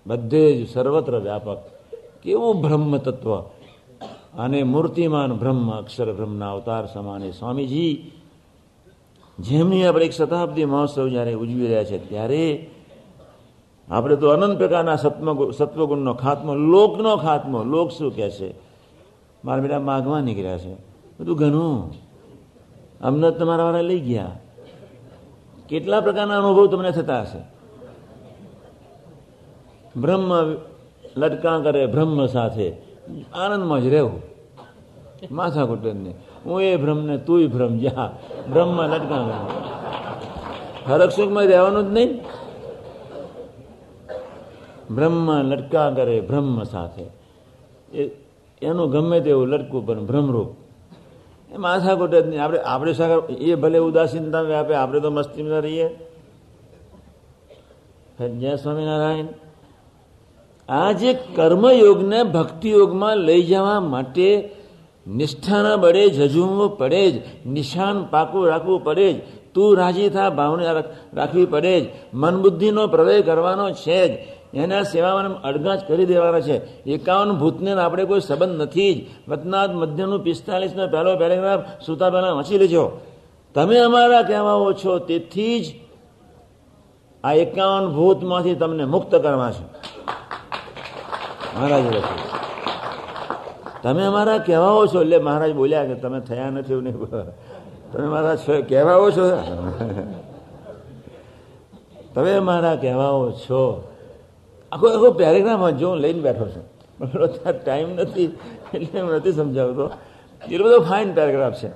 બધે જ સર્વત્ર વ્યાપક. કેવું બ્રહ્મ તત્વ અને મૂર્તિમાન બ્રહ્મ, અક્ષર બ્રહ્મના અવતાર સમાને સ્વામીજી, જેમની આપણે એક શતાબ્દી મહોત્સવ જ્યારે ઉજવી રહ્યા છે, ત્યારે આપણે તો અનંત પ્રકારના સત્વ સત્વગુણનો ખાત્મો, લોકનો ખાત્મો, લોક શું કહે છે? મારા બેટા માગવા નીકળ્યા છે. બધું ઘણું અમને તમારા વાળા લઈ ગયા. કેટલા પ્રકારના અનુભવ તમને થતા હશે? બ્રહ્મ લટકા કરે બ્રહ્મ સાથે. આનંદમાં જ રહેવું. માથા નહીં હું એ ભ્રમને તું ભ્રમ, જા. ભ્રમમાં લટકા હરક સુખમાં રહેવાનું જ નહીં. બ્રહ્મ લટકા કરે બ્રહ્મ સાથે. એ, એનું ગમે તેવું લટકું પણ ભ્રમરૂપ. એ માથાકૂટ જ નહીં આપણે આપણે સાગર, એ ભલે ઉદાસીનતા વ્યાપે આપણે તો મસ્તીમાં રહીએ. જય સ્વામિનારાયણ. આ જે કર્મયોગને ભક્તિ યોગમાં લઈ જવા માટે નિષ્ઠાના બળે જજુમવું પડે જ, નિશાન પાકું રાખવું પડે જ, તું રાજી થા, ભાવના રાખવી પડે જ મન બુદ્ધિનો પ્રવેશ કરવાનો છે જ, એના સેવામાં અડગાજ કરી દેવાના છે. એકાવન ભૂતને આપણે કોઈ સંબંધ નથી જ. વતનાથ મધ્યનું પિસ્તાલીસનો પહેલો પેરેગ્રાફ સુતા પહેલા વાંચી લેજો. તમે અમારા કહેવાઓ છો, તેથી જ આ એકાવન ભૂતમાંથી તમને મુક્ત કરવા છે. મહારાજ લખ્યું તમે અમારા કહેવાઓ છો, એટલે મહારાજ બોલ્યા કે તમે થયા નથી એવું નહીં તમે મારા કહેવાઓ છો? તમે મારા કહેવાઓ છો. આખો આખો પેરેગ્રાફ જો હું લઈને બેઠો છું. પણ ટાઈમ નથી, એટલે હું નથી સમજાવતો. એટલો બધો ફાઇન પેરેગ્રાફ છે.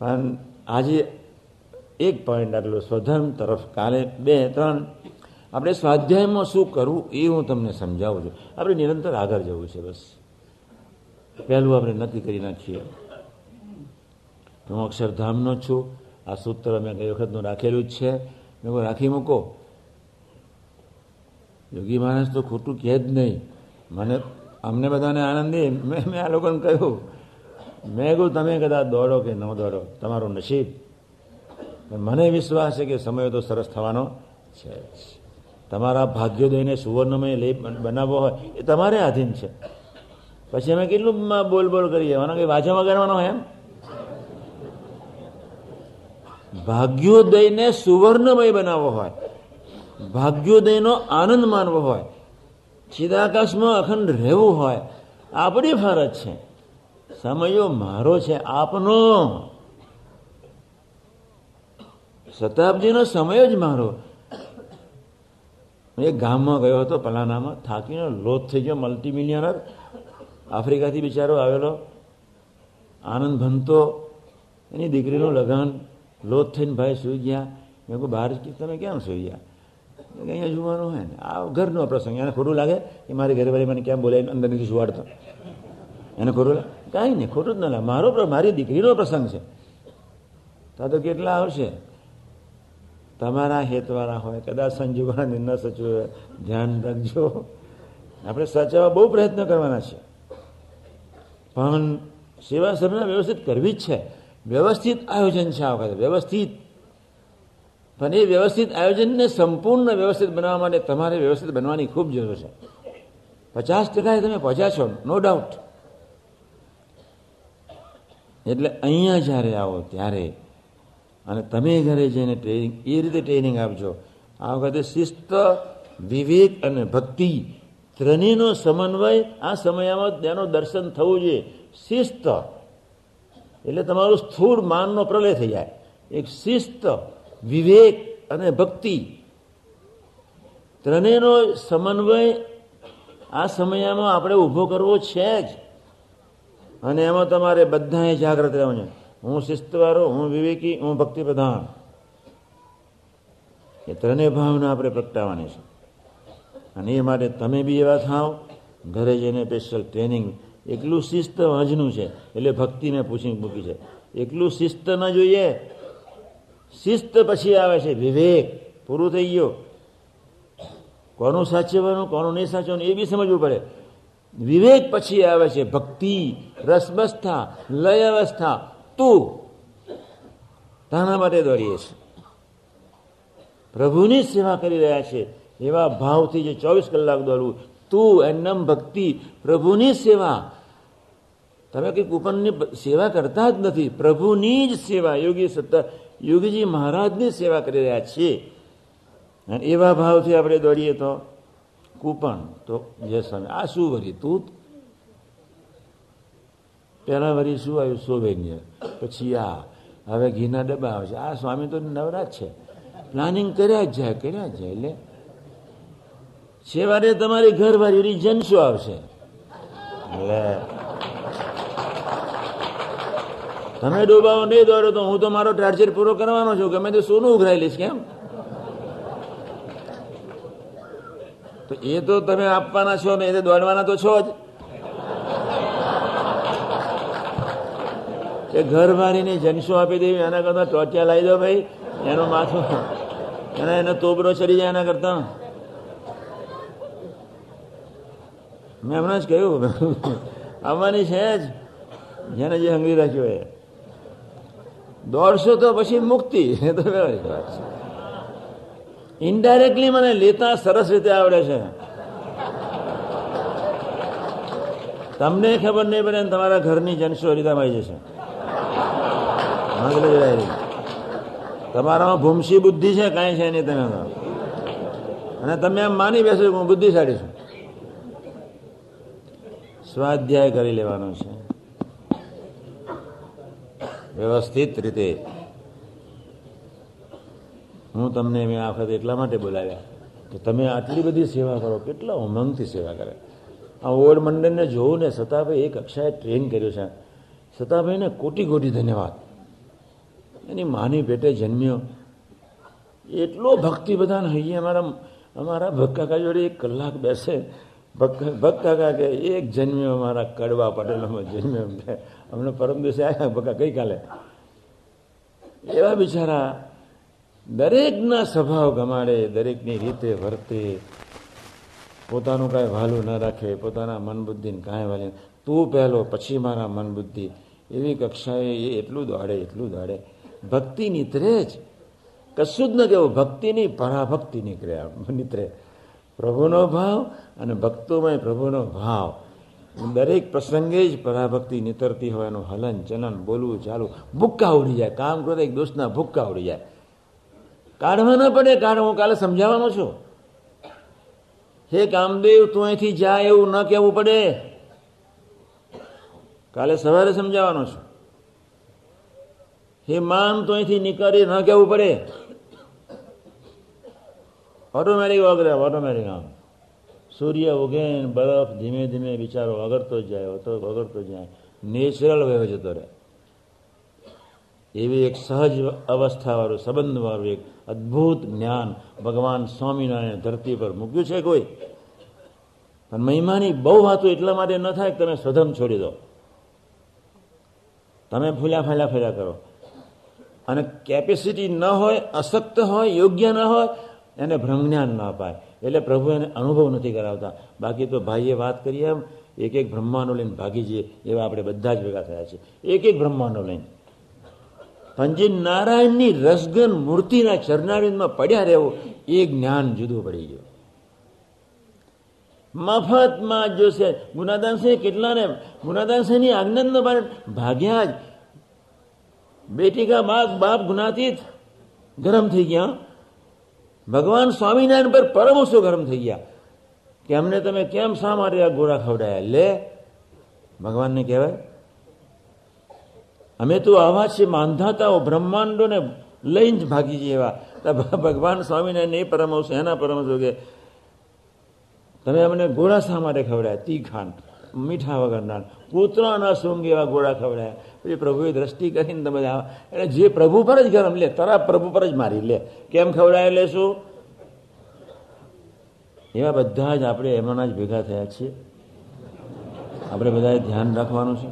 પણ આજે એક પોઈન્ટ આટલો, સ્વધર્મ તરફ કાલે બે, ત્રણ આપણે સ્વાધ્યાયમાં શું કરવું એ હું તમને સમજાવું છું. આપણે નિરંતર આગળ જવું છે બસ. પહેલું આપણે નક્કી કરી નાખીએ. હું અક્ષરધામનો છું. આ સૂત્ર મેં ગઈ વખતનું રાખેલું જ છે. મેં રાખી મૂકો. યોગી માણસ તો ખોટું કહે જ નહીં. મને, અમને બધાને આનંદી મેં મેં આ લોકોને કહ્યું, મેં કહ્યું તમે કદાચ દોડો કે ન દોડો? તમારું નસીબ. મને વિશ્વાસ છે કે સમય તો સરસ થવાનો છે તમારા ભાગ્યોદયને સુવર્ણમય લઈ બનાવવો હોય, એ તમારે આધીન છે. પછી અમે કેટલું બોલ બોલ કરીએ એનો કે વાંચવામાં કરવાનો એમ? ભાગ્યોદયને સુવર્ણમય બનાવવો હોય. ભાગ્યોદયનો આનંદ માનવો હોય. ચિદાકાશમાં અખંડ રહેવું હોય. આપણી ફરજ છે. સમયો મારો છે, આપનો. શતાબ્દીનો સમય જ મારો. એક ગામમાં ગયો હતો, પલાનામાં. થાકીને લોથ થઈ ગયો મલ્ટી મિલિયનર આફ્રિકાથી બિચારો આવેલો. આનંદ ભનતો. એની દીકરીનું લગન. લોથ થઈને ભાઈ સુઈ ગયા. મેં કહું બહાર તમે કેમ સુઈ ગયા? અહીંયા જોવાનું હોય ને. આ ઘરનો પ્રસંગ. એને ખોટું લાગે કે મારી ઘરવાળી મને કેમ બોલે અંદર નથી સુવાડતો. એને ખોટું લાગે? કાંઈ નહીં, ખોટું જ ના લાગે. મારો મારી દીકરીનો પ્રસંગ છે. તા તો કેટલા આવશે? તમારા હેતવાળા હોય, કદાચ સંજોગોના નિર્ણય સચવે, ધ્યાન રાખજો. આપણે સાચવવા બહુ પ્રયત્ન કરવાના છે. પણ સેવા સભા વ્યવસ્થિત કરવી જ છે. વ્યવસ્થિત આયોજન છે આ વખતે, વ્યવસ્થિત. પણ એ વ્યવસ્થિત આયોજનને સંપૂર્ણ વ્યવસ્થિત બનાવવા માટે તમારે વ્યવસ્થિત બનવાની ખૂબ જરૂર છે. પચાસ ટકાએ તમે પહોંચ્યા છો, નો ડાઉટ એટલે અહીંયા જ્યારે આવો, ત્યારે અને તમે ઘરે જઈને ટ્રેનિંગ એ રીતે ટ્રેનિંગ આપજો. આ વખતે શિસ્ત, વિવેક અને ભક્તિ ત્રણેયનો સમન્વય આ સમયમાં તેનું દર્શન થવું જોઈએ. શિસ્ત. એટલે તમારું સ્થૂળ માનનો પ્રલય થઈ જાય. એક શિસ્ત, વિવેક અને ભક્તિ. ત્રણેયનો સમન્વય આ સમયમાં આપણે ઊભો કરવો છે જ. અને એમાં તમારે બધાએ જાગ્રત રહેવું હું શિસ્તવાળો, હું વિવેકી, હું ભક્તિ પ્રધાન એ ત્રણેય ભાવના આપણે પ્રગટાવવાની છે. અને એ માટે તમે બી એવા થાવ, ઘરે જઈને સ્પેશિયલ ટ્રેનિંગ એકલું શિસ્ત અજનું છે, એટલે ભક્તિ મેં પૂછી મૂકી છે. એકલું શિસ્ત ન જોઈએ. શિસ્ત પછી આવે છે વિવેક. પૂરું થઈ ગયો. કોનું સાચવવાનું, કોનું નહીં સાચવવાનું, એ બી સમજવું પડે. વિવેક પછી આવે છે ભક્તિ રસમસ્થા લય અવસ્થા તું તાના માટે દોડીએ છીએ પ્રભુની સેવા કરી રહ્યા છે એવા ભાવથી જે ચોવીસ કલાક દોડવું તું એનમ ભક્તિ પ્રભુની સેવા તમે કંઈક ઉપરની સેવા કરતા જ નથી પ્રભુની જ સેવા યોગી સત્તા યોગીજી મહારાજની સેવા કરી રહ્યા છીએ અને એવા ભાવથી આપણે દોડીએ તો કૂપણ તો સમય આ શું વરી તું પહેલા વરી શું આવ્યું? સૌભાગ્ય પછી આ. હવે ઘીના ડબ્બા આવે છે. આ સ્વામી તો નવરાજ છે. પ્લાનિંગ કર્યા જ જાય, કર્યા જ જાય. એટલે છેવાડે તમારી ઘરવાળી જનશો આવશે. એટલે તમે ડોબાવો, નહીં દોડો તો હું તો મારો ટાર્ચર પૂરો કરવાનો છું ગમે તે સોનું ઉઘરાઈ લઈશ, કેમ? તો એ તો તમે આપવાના છો ને, એ દોડવાના તો છો જ. કે ઘર મારીને જનસો આપી દેવી, એના કરતા ટોટિયા લાવી દો ભાઈ. એનું માથું. એના એનો તોબરો ચડી જાય એના કરતા. મેં હમણાં જ કહ્યું, આવવાની છે જ. જેને જે હંગરી રાખ્યો એ દોડશો તો પછી મુક્તિ. એ તો ઇનડાયરેક્ટલી મને લેતા સરસ રીતે આવડે છે. તમને ખબર નહીં પડે તમારા ઘરની જનસો રીતામાં જશે. તમારામાં ભૂમસી બુદ્ધિ છે, કાંઈ છે નહીં તમે અને તમે એમ માની બેસો કે હું બુદ્ધિશાળી છું. સ્વાધ્યાય કરી લેવાનો છે. વ્યવસ્થિત રીતે. હું તમને મેં આ વખતે એટલા માટે બોલાવ્યા કે તમે આટલી બધી સેવા કરો, કેટલા ઉમંગથી સેવા કરે. આ ઓડ મંડળને જોવું ને સતાભાઈ, એક કક્ષાએ ટ્રેન કર્યો છે. સતાભાઈને કોટી કોટી ધન્યવાદ. એની માની પેટે જન્મ્યો. એટલો ભક્તિ બધાને હૈયે અમારા અમારા ભક્કાકા જોડે એક કલાક બેસે. ભક્કાકા કે એક જન્મ્યો અમારા કડવા પટેલોમાં જન્મ્યો. અમને અમને પરમ દિવસે આવ્યા ભક્કા ગઈકાલે એવા બિચારા દરેકના સ્વભાવ ગમાડે, દરેકની રીતે વર્તે. પોતાનું કાંઈ વાલું ન રાખે, પોતાના મન બુદ્ધિને કાંઈ વાલે તું પહેલો, પછી મારા મન બુદ્ધિ એવી કક્ષાએ એ એટલું દોડે એટલું દોડે. ભક્તિ નીતરે જ. કશું જ ન કહેવું ભક્તિની પરાભક્તિ નીકળે નીતરે. પ્રભુનો ભાવ અને ભક્તોમાં પ્રભુનો ભાવ. દરેક પ્રસંગે જ પરાભક્તિ નીતરતી હોય એનું હલન, ચલન, બોલવું ચાલુ ભૂક્કા ઉડી જાય, કામ કરતા એક દોસ્તના ભૂક્કા ઉડી જાય. કાઢવા ન પડે કારણ હું કાલે સમજાવવાનો છું. હે કામદેવ, તું અહીંથી જા, એવું ન કહેવું પડે. કાલે સવારે સમજાવવાનો છું. હે માન તો અહીંથી નીકળી ન કહેવું પડે? ઓટોમેટિક વગરે ઓટોમેટિક આમ. સૂર્ય ઉગે બરફ ધીમે ધીમે બિચારો વગરતો જાય તો વગરતો જાય. નેચરલ વહેવો જતો રહે. એવી એક સહજ અવસ્થાવાળું, સંબંધવાળું એક અદ્ભુત જ્ઞાન ભગવાન સ્વામિનારાયણ ધરતી પર મૂક્યું છે કોઈ? પણ મહિમાની બહુ વાતો એટલા માટે ન થાય કે તમે સ્વધમ છોડી દો. તમે ફૂલ્યા ફાલ્યા ફેર્યા કરો. અને કેપેસિટી ન હોય, અશક્ત હોય, યોગ્ય ન હોય, એને બ્રહ્મજ્ઞાન ન અપાય. એટલે પ્રભુ એને અનુભવ નથી કરાવતા. બાકી તો ભાઈએ વાત કરીએ એમ, એક એક બ્રહ્માંડો લઈને ભાગી જઈએ, એવા આપણે બધા જ ભેગા થયા છે એક એક બ્રહ્માંડો લઈને. પંજી નારાયણની રસગન મૂર્તિના ચરણારિંદમાં પડ્યા રહેવું, એ જ્ઞાન જુદું પડી ગયું. મફતમાં જોશે. ગુનાદાન સિંહ કેટલાને ગુનાદાન સિંહની આજ્ઞા ભાગ્યા જ બેટી કા બાપ બાપ ગુનાતીત. ગરમ થઈ ગયા. ભગવાન સ્વામિનારાયણ પર પરમોસો ગરમ થઈ ગયા. કે અમને તમે કેમ શા માટે આ ગોળા ખવડાયા? લે, ભગવાનને કહેવાય, અમે તો આવા છે માંધાતાઓ, બ્રહ્માંડોને લઈને જ ભાગી જઈએ એવા. ભગવાન સ્વામિનારાયણ એ પરમહંસો એના પરમહંસો કે, તમે અમને ગોળા શા માટે ખવડાયા? તીખાન, મીઠા વગરના. કૂતરાના સૂંઘ એવા ગોળા ખવડાયા. પછી પ્રભુએ દ્રષ્ટિ કરીને તમે એટલે જે પ્રભુ પર જ ગરમ લે, તરા પ્રભુ પર જ મારી લે. કેમ ખવડાય લેશું? એવા બધા જ આપણે એમાંના જ ભેગા થયા છીએ. આપણે બધાએ ધ્યાન રાખવાનું છે.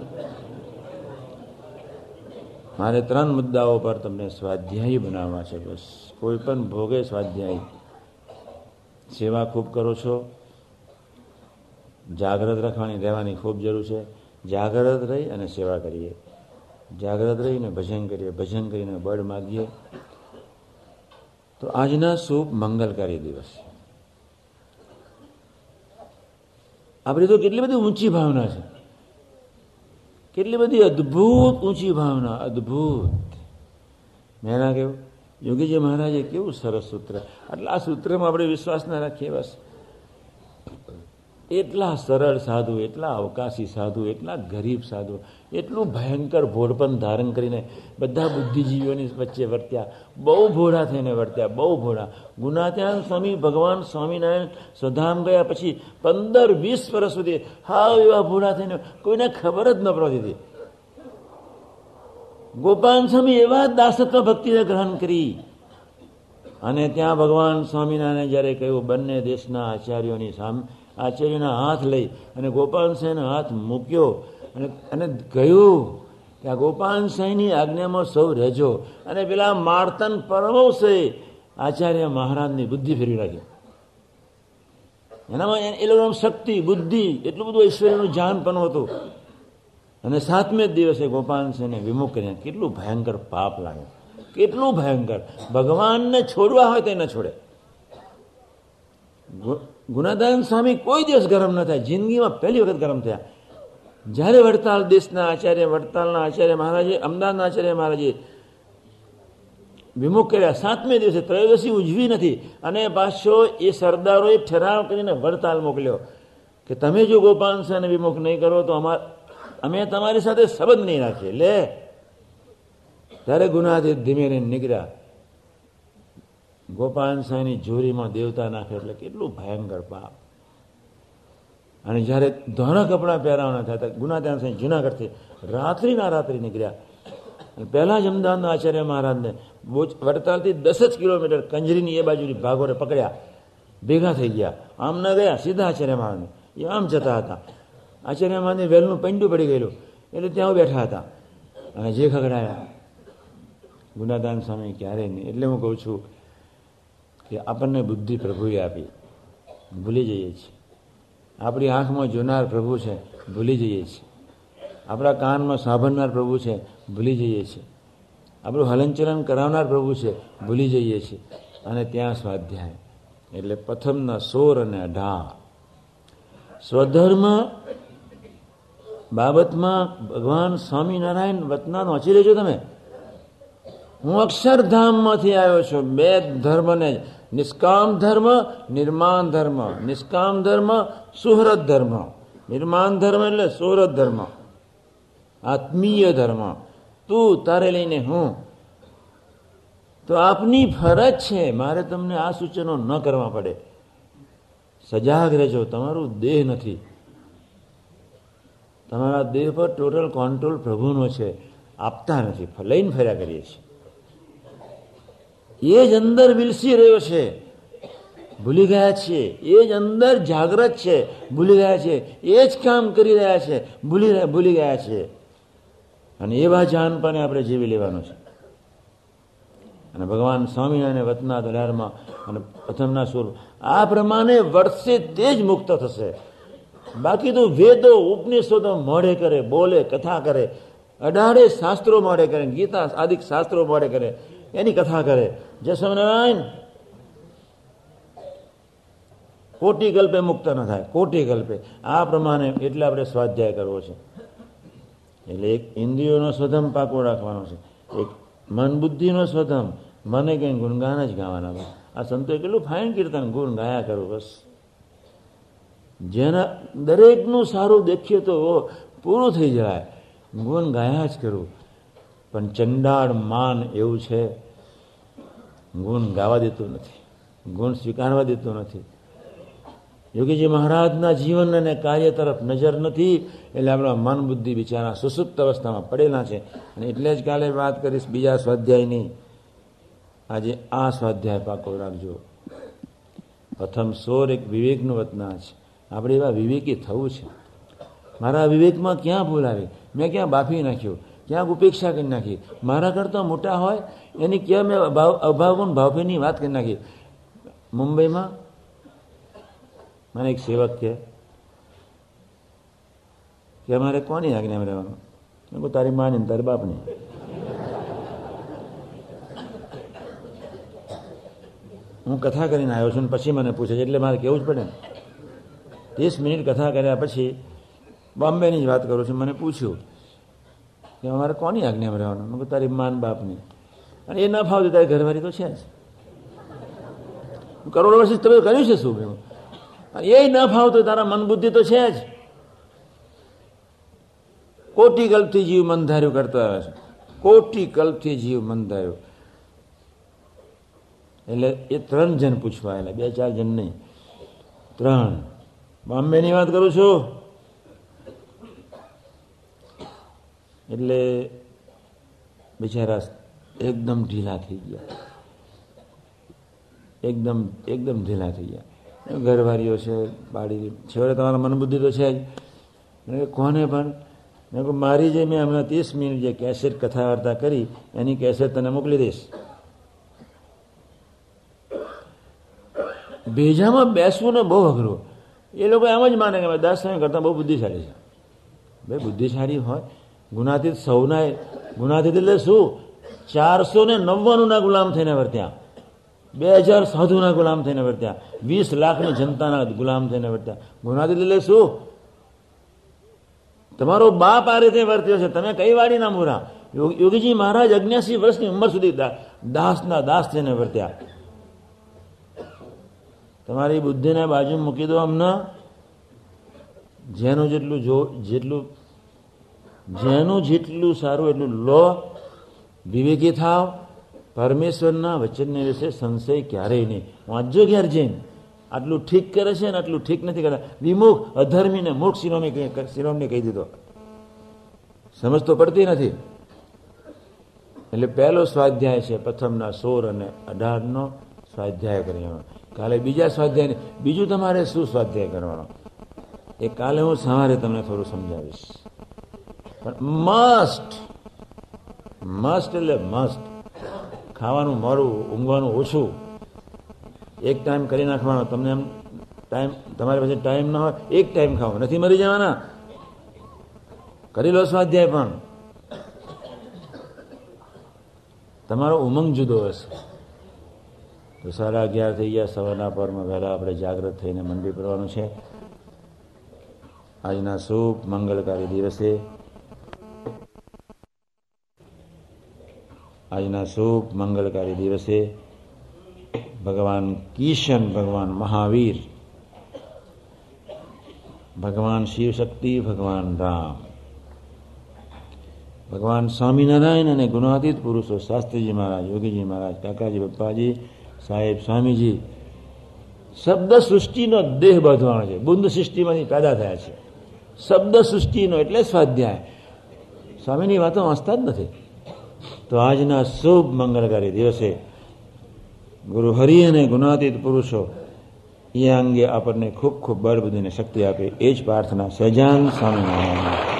મારે ત્રણ મુદ્દાઓ પર તમને સ્વાધ્યાયી બનાવવા છે બસ. કોઈ પણ ભોગે સ્વાધ્યાયી. સેવા ખૂબ કરો છો. જાગ્રત રાખવાની, રહેવાની ખૂબ જરૂર છે. જાગ્રત રહી અને સેવા કરીએ. જાગ્રત રહીને ભજન કરીએ, ભજન કરીને બળ માગીએ. તો આજના શુભ મંગલકારી દિવસ. આપણી તો કેટલી બધી ઊંચી ભાવના છે. કેટલી બધી અદ્ભુત ઊંચી ભાવના, અદ્ભુત. મેં કેવું? યોગીજી મહારાજે કેવું સરસ સૂત્ર? એટલે આ સૂત્રમાં આપણે વિશ્વાસ ના રાખીએ બસ. એટલા સરળ સાધુ, એટલા અવકાશી સાધુ, એટલા ગરીબ સાધુ, એટલું ભયંકર ભોળપન ધારણ કરીને બધા બુદ્ધિજીવીઓની વચ્ચે વર્ત્યા. બહુ ભોળા થઈને વર્ત્યા, બહુ ભોળા. ગુનાત્યાન સ્વામી, ભગવાન સ્વામિનારાયણ સ્વધામ ગયા પછી પંદર, વીસ વર્ષ સુધી હાવ એવા ભોળા થઈને કોઈને ખબર જ ન પડતી હતી. ગોપાલ સ્વામી એવા દાસત્વ ભક્તિને ગ્રહણ કરી. અને ત્યાં ભગવાન સ્વામિનારાયણ જ્યારે કહ્યું, બંને દેશના આચાર્યોની સામે આચાર્યના હાથ લઈ અને ગોપાલ સાંઈનો હાથ મૂક્યો અને અને કહ્યું કે આ ગોપાલ સાંઈની આજ્ઞામાં સૌ રહેજો. અને પેલા માર્તન પરમવશે આચાર્ય મહારાજની બુદ્ધિ ફેરવી રાખી. એનામાં એ લોકો શક્તિ, બુદ્ધિ, એટલું બધું ઐશ્વર્યનું જાન પણ હતું. અને સાતમે જ દિવસે ગોપાલસિંહને વિમુખ કરીને કેટલું ભયંકર પાપ લાગ્યું. કેટલું ભયંકર. ભગવાનને છોડવા હોય તો ન છોડે. ગુનાદાન સ્વામી કોઈ દિવસ ગરમ ન થાય. જિંદગીમાં પહેલી વખત ગરમ થયા. જ્યારે વડતાલ દેશના આચાર્ય, વડતાલના આચાર્ય મહારાજે, અમદાવાદના આચાર્ય મહારાજે વિમુખ કર્યા. સાતમે દિવસે ત્રયોદશી ઉજવી નથી. અને પાછો એ સરદારોએ ઠરાવ કરીને વડતાલ મોકલ્યો કે તમે જો ગોપાલ વિમુખ નહીં કરો તો અમાર, અમે તમારી સાથે સંબંધ નહીં રાખીએ. લે. ત્યારે ગુનાથી ધીમે નીકળ્યા. ગોપાલ સાંઈની જોરીમાં દેવતા નાખે એટલે કેટલું ભયંકર પાપ. અને જ્યારે ધોના કપડાં પહેરાવાના થયા ગુના ત્યાં સાંઈ જુનાગઢથી રાત્રિના રાત્રિ નીકળ્યા. પહેલા જ અમદાવાદના આચાર્ય મહારાજને વડતાલથી દસ જ કિલોમીટર કંજરીની એ બાજુની ભાગોરે પકડ્યા. ભેગા થઈ ગયા. આમ ન ગયા, સીધા આચાર્ય મહારાજને. એ આમ જતા હતા. આચાર્ય મહારાજને વેલનું પંડું પડી ગયેલું. એટલે ત્યાં બેઠા હતા. અને જે ખગડાયા. ગુનાદાન સ્વામી ક્યારે નહીં. એટલે હું કહું છું કે આપણને બુદ્ધિ પ્રભુએ આપી. ભૂલી જઈએ છીએ. આપણી આંખમાં જોનાર પ્રભુ છે, ભૂલી જઈએ છીએ. આપણા કાનમાં સાંભળનાર પ્રભુ છે, ભૂલી જઈએ છીએ. આપણું હલનચલન કરાવનાર પ્રભુ છે, ભૂલી જઈએ છીએ. અને ત્યાં સ્વાધ્યાય. એટલે પ્રથમના સોર અને અઢાર. સ્વધર્મ બાબતમાં ભગવાન સ્વામિનારાયણ વતનાનો વાંચી લેજો તમે. હું અક્ષરધામમાંથી આવ્યો છું. બે ધર્મને નિષ્કામ ધર્મ, નિર્માણ ધર્મ. નિષ્કામ ધર્મ, સુહૃદ ધર્મ. નિર્માણ ધર્મ એટલે સુહૃદ ધર્મ. આત્મીય ધર્મ. તું તારે લઈને હું. તો આપની ફરજ છે. મારે તમને આ સૂચનો ન કરવા પડે. સજાગ રહેજો. તમારું દેહ નથી. તમારા દેહ પર ટોટલ કંટ્રોલ પ્રભુનો છે. આપતા નથી. લઈને ફર્યા કરીએ છીએ. એ જ અંદર વિલસી રહ્યો છે. ભૂલી ગયા છે એ જ અંદર જાગ્રત છે. ભૂલી ગયા છે એ જ કામ કરી રહ્યા છે. ભૂલી ભૂલી ગયા છે અને એવા જાનપાને આપણે જીવી લેવાનું છે. અને ભગવાન સ્વામિનારાયણ વતના દલારમાં અને પ્રથમના સ્વરૂપ આ પ્રમાણે વર્ષે તે જ મુક્ત થશે. બાકી તો વેદો, ઉપનિષદો મોડે કરે, બોલે, કથા કરે. અઢારે શાસ્ત્રો મોડે કરે, ગીતા, આદિક શાસ્ત્રો મોડે કરે. એની કથા કરે. જે સ્વામિનારાયણ કોટી કલ્પે મુક્ત ન થાય. કોટી કલ્પે. આ પ્રમાણે એટલે આપણે સ્વાધ્યાય કરવો છે. એટલે એક ઇન્દ્રિયોનો સ્વધમ પાકો રાખવાનો છે. એક મન બુદ્ધિનો સ્વધમ મને કંઈ ગુણગાન જ ગાવાના આ સંતોએ કેટલું ફાઇન કીર્તન, ગુણ ગાયા કરું બસ. જેના દરેકનું સારું દેખીએ તો પૂરું થઈ જાય ગુણ ગાયા જ કરું. પણ ચંડાળ માન એવું છે, ગુણ ગાવા દેતું નથી, ગુણ સ્વીકારવા દેતું નથી. યોગીજી મહારાજના જીવન અને કાર્ય તરફ નજર નથી, એટલે આપણા મન બુદ્ધિ બિચારા સુસુપ્ત અવસ્થામાં પડેલા છે. અને એટલે જ કાલે વાત કરીશ બીજા સ્વાધ્યાયની. આજે આ સ્વાધ્યાય પાકો રાખજો. પ્રથમ સોર એક વિવેકનું વતના છે આપણે એવા વિવેકી થવું છે. મારા વિવેકમાં ક્યાં ભૂલ આવી? મેં ક્યાં બાફી નાખ્યું? ક્યાંક ઉપેક્ષા કરી નાખી? મારા કરતાં મોટા હોય, એની ક્યાં મેં ભાવ અભાવગુણ ભાવભીની વાત કરી નાખી? મુંબઈમાં મને એક સેવક કે કે, અમારે કોની આજ્ઞા રહેવાનું? મેં તારી માની તારી બાપની. હું કથા કરીને આવ્યો છું પછી મને પૂછે છે, એટલે મારે કેવું જ પડે ને. ત્રીસ મિનિટ કથા કર્યા પછી બોમ્બેની જ વાત કરું છું, મને પૂછ્યું કે અમારે કોની આજ્ઞામાં રહેવાનું તારી માન બાપની. અને એ ન ફાવતી, તારી ઘરવારી તો છે જ. કરોડો વર્ષ તમે કર્યું છે શું? એ ન ફાવતું, તારા મન બુદ્ધિ તો છે જ. કોટી કલ્પથી જીવ મંધાર્યું કરતા આવે છે. કોટી કલ્પથી જીવ મંધાર્યું એટલે એ ત્રણ જણ પૂછવા એટલે બે ચાર જણ નહીં. ત્રણ. બોમ્બેની વાત કરું છું. એટલે બિચારા એકદમ ઢીલા થઈ ગયા. એકદમ એકદમ ઢીલા થઈ ગયા. ઘરવાળીઓ છે, બાળી છેવટે તમારા મનબુદ્ધિ તો છે જ. કોને પણ? મેં કહું મારી જે મેં હમણાં ત્રીસ મિનિટ જે કેસેટ કથા વાર્તા કરી, એની કેસેટ તને મોકલી દઈશ. ભેજામાં બેસવું ને બહુ અઘરું. એ લોકો એમ જ માને કે દસ કરતાં બહુ બુદ્ધિશાળી છે. ભાઈ, બુદ્ધિશાળી હોય ગુનાતીત સૌના ગુનાતીત એટલે શું? ચારસો ને નવ્વાણુંના ગુલામ થઈને વર્ત્યા. બે હજાર સાધુના ગુલામ થઈને વર્ત્યા. વીસ લાખની જનતાના ગુલામ થઈને વર્ત્યા. ગુનાતીત એટલે શું? તમારો બાપ આ રીતે વર્ત્યો છે. તમે કઈ વાડીના મોરા? યોગીજી મહારાજ અગ્યાસી વર્ષની ઉંમર સુધી દાસના દાસ થઈને વર્ત્યા. તમારી બુદ્ધિને બાજુ મૂકી દો અમને. જેનું જેટલું જો, જેટલું જેનું જેટલું સારું એટલું લો. વિવેકી થાવ. પરમેશ્વરના વચનને વિશે સંશય ક્યારેય નહીં. વાંચજો ઘેર જઈને. આટલું ઠીક કરે છે ને આટલું ઠીક નથી કરતા. વિમુખ અધર્મીને મૂર્ખ શિરોમી શિરોમણી કહી દીધો. સમજ તો પડતી નથી. એટલે પહેલો સ્વાધ્યાય છે પ્રથમના સોળ અને અઢારનો સ્વાધ્યાય કરવાનો. કાલે બીજા સ્વાધ્યાય બીજું તમારે શું સ્વાધ્યાય કરવાનો? એ કાલે હું સવારે તમને થોડું સમજાવીશ. પણ મસ્ટ મસ્ટ એટલે મસ્ટ ખાવાનું, મારું, ઊંઘવાનું ઓછું. એક ટાઈમ કરી નાખવાનો, તમને એમ ટાઈમ તમારી પાસે ટાઈમ ના હોય, એક ટાઈમ ખાવ. નથી મરી જવાના? કરી લો સ્વાધ્યાય પણ. તમારો ઉમંગ જુદો હશે. તો સાડા અગિયાર થઈ ગયા, સવારના પરમાં વહેલા આપણે જાગૃત થઈને મંદિર કરવાનું છે. આજના શુભ મંગળકારી દિવસે આજના શુભ મંગળકારી દિવસે ભગવાન કિશન, ભગવાન મહાવીર, ભગવાન શિવ શક્તિ ભગવાન રામ, ભગવાન સ્વામિનારાયણ અને ગુણાતીત પુરુષો શાસ્ત્રીજી મહારાજ, યોગીજી મહારાજ, કાકાજી બપ્પાજી સાહેબ, સ્વામીજી, શબ્દ સૃષ્ટિનો દેહ બાંધવાનો છે. બુંદ સૃષ્ટિમાંથી પેદા થયા છે. શબ્દ સૃષ્ટિનો એટલે સ્વાધ્યાય. સ્વામીની વાતો વાંચતા જ નથી. તો આજના શુભ મંગળકારી દિવસે ગુરુ હરિ અને ગુણાતીત પુરુષો એ અંગે આપણને ખૂબ ખૂબ બળ બુદ્ધિને શક્તિ આપે એ જ પ્રાર્થના સજાન સ્વામિનારાયણ.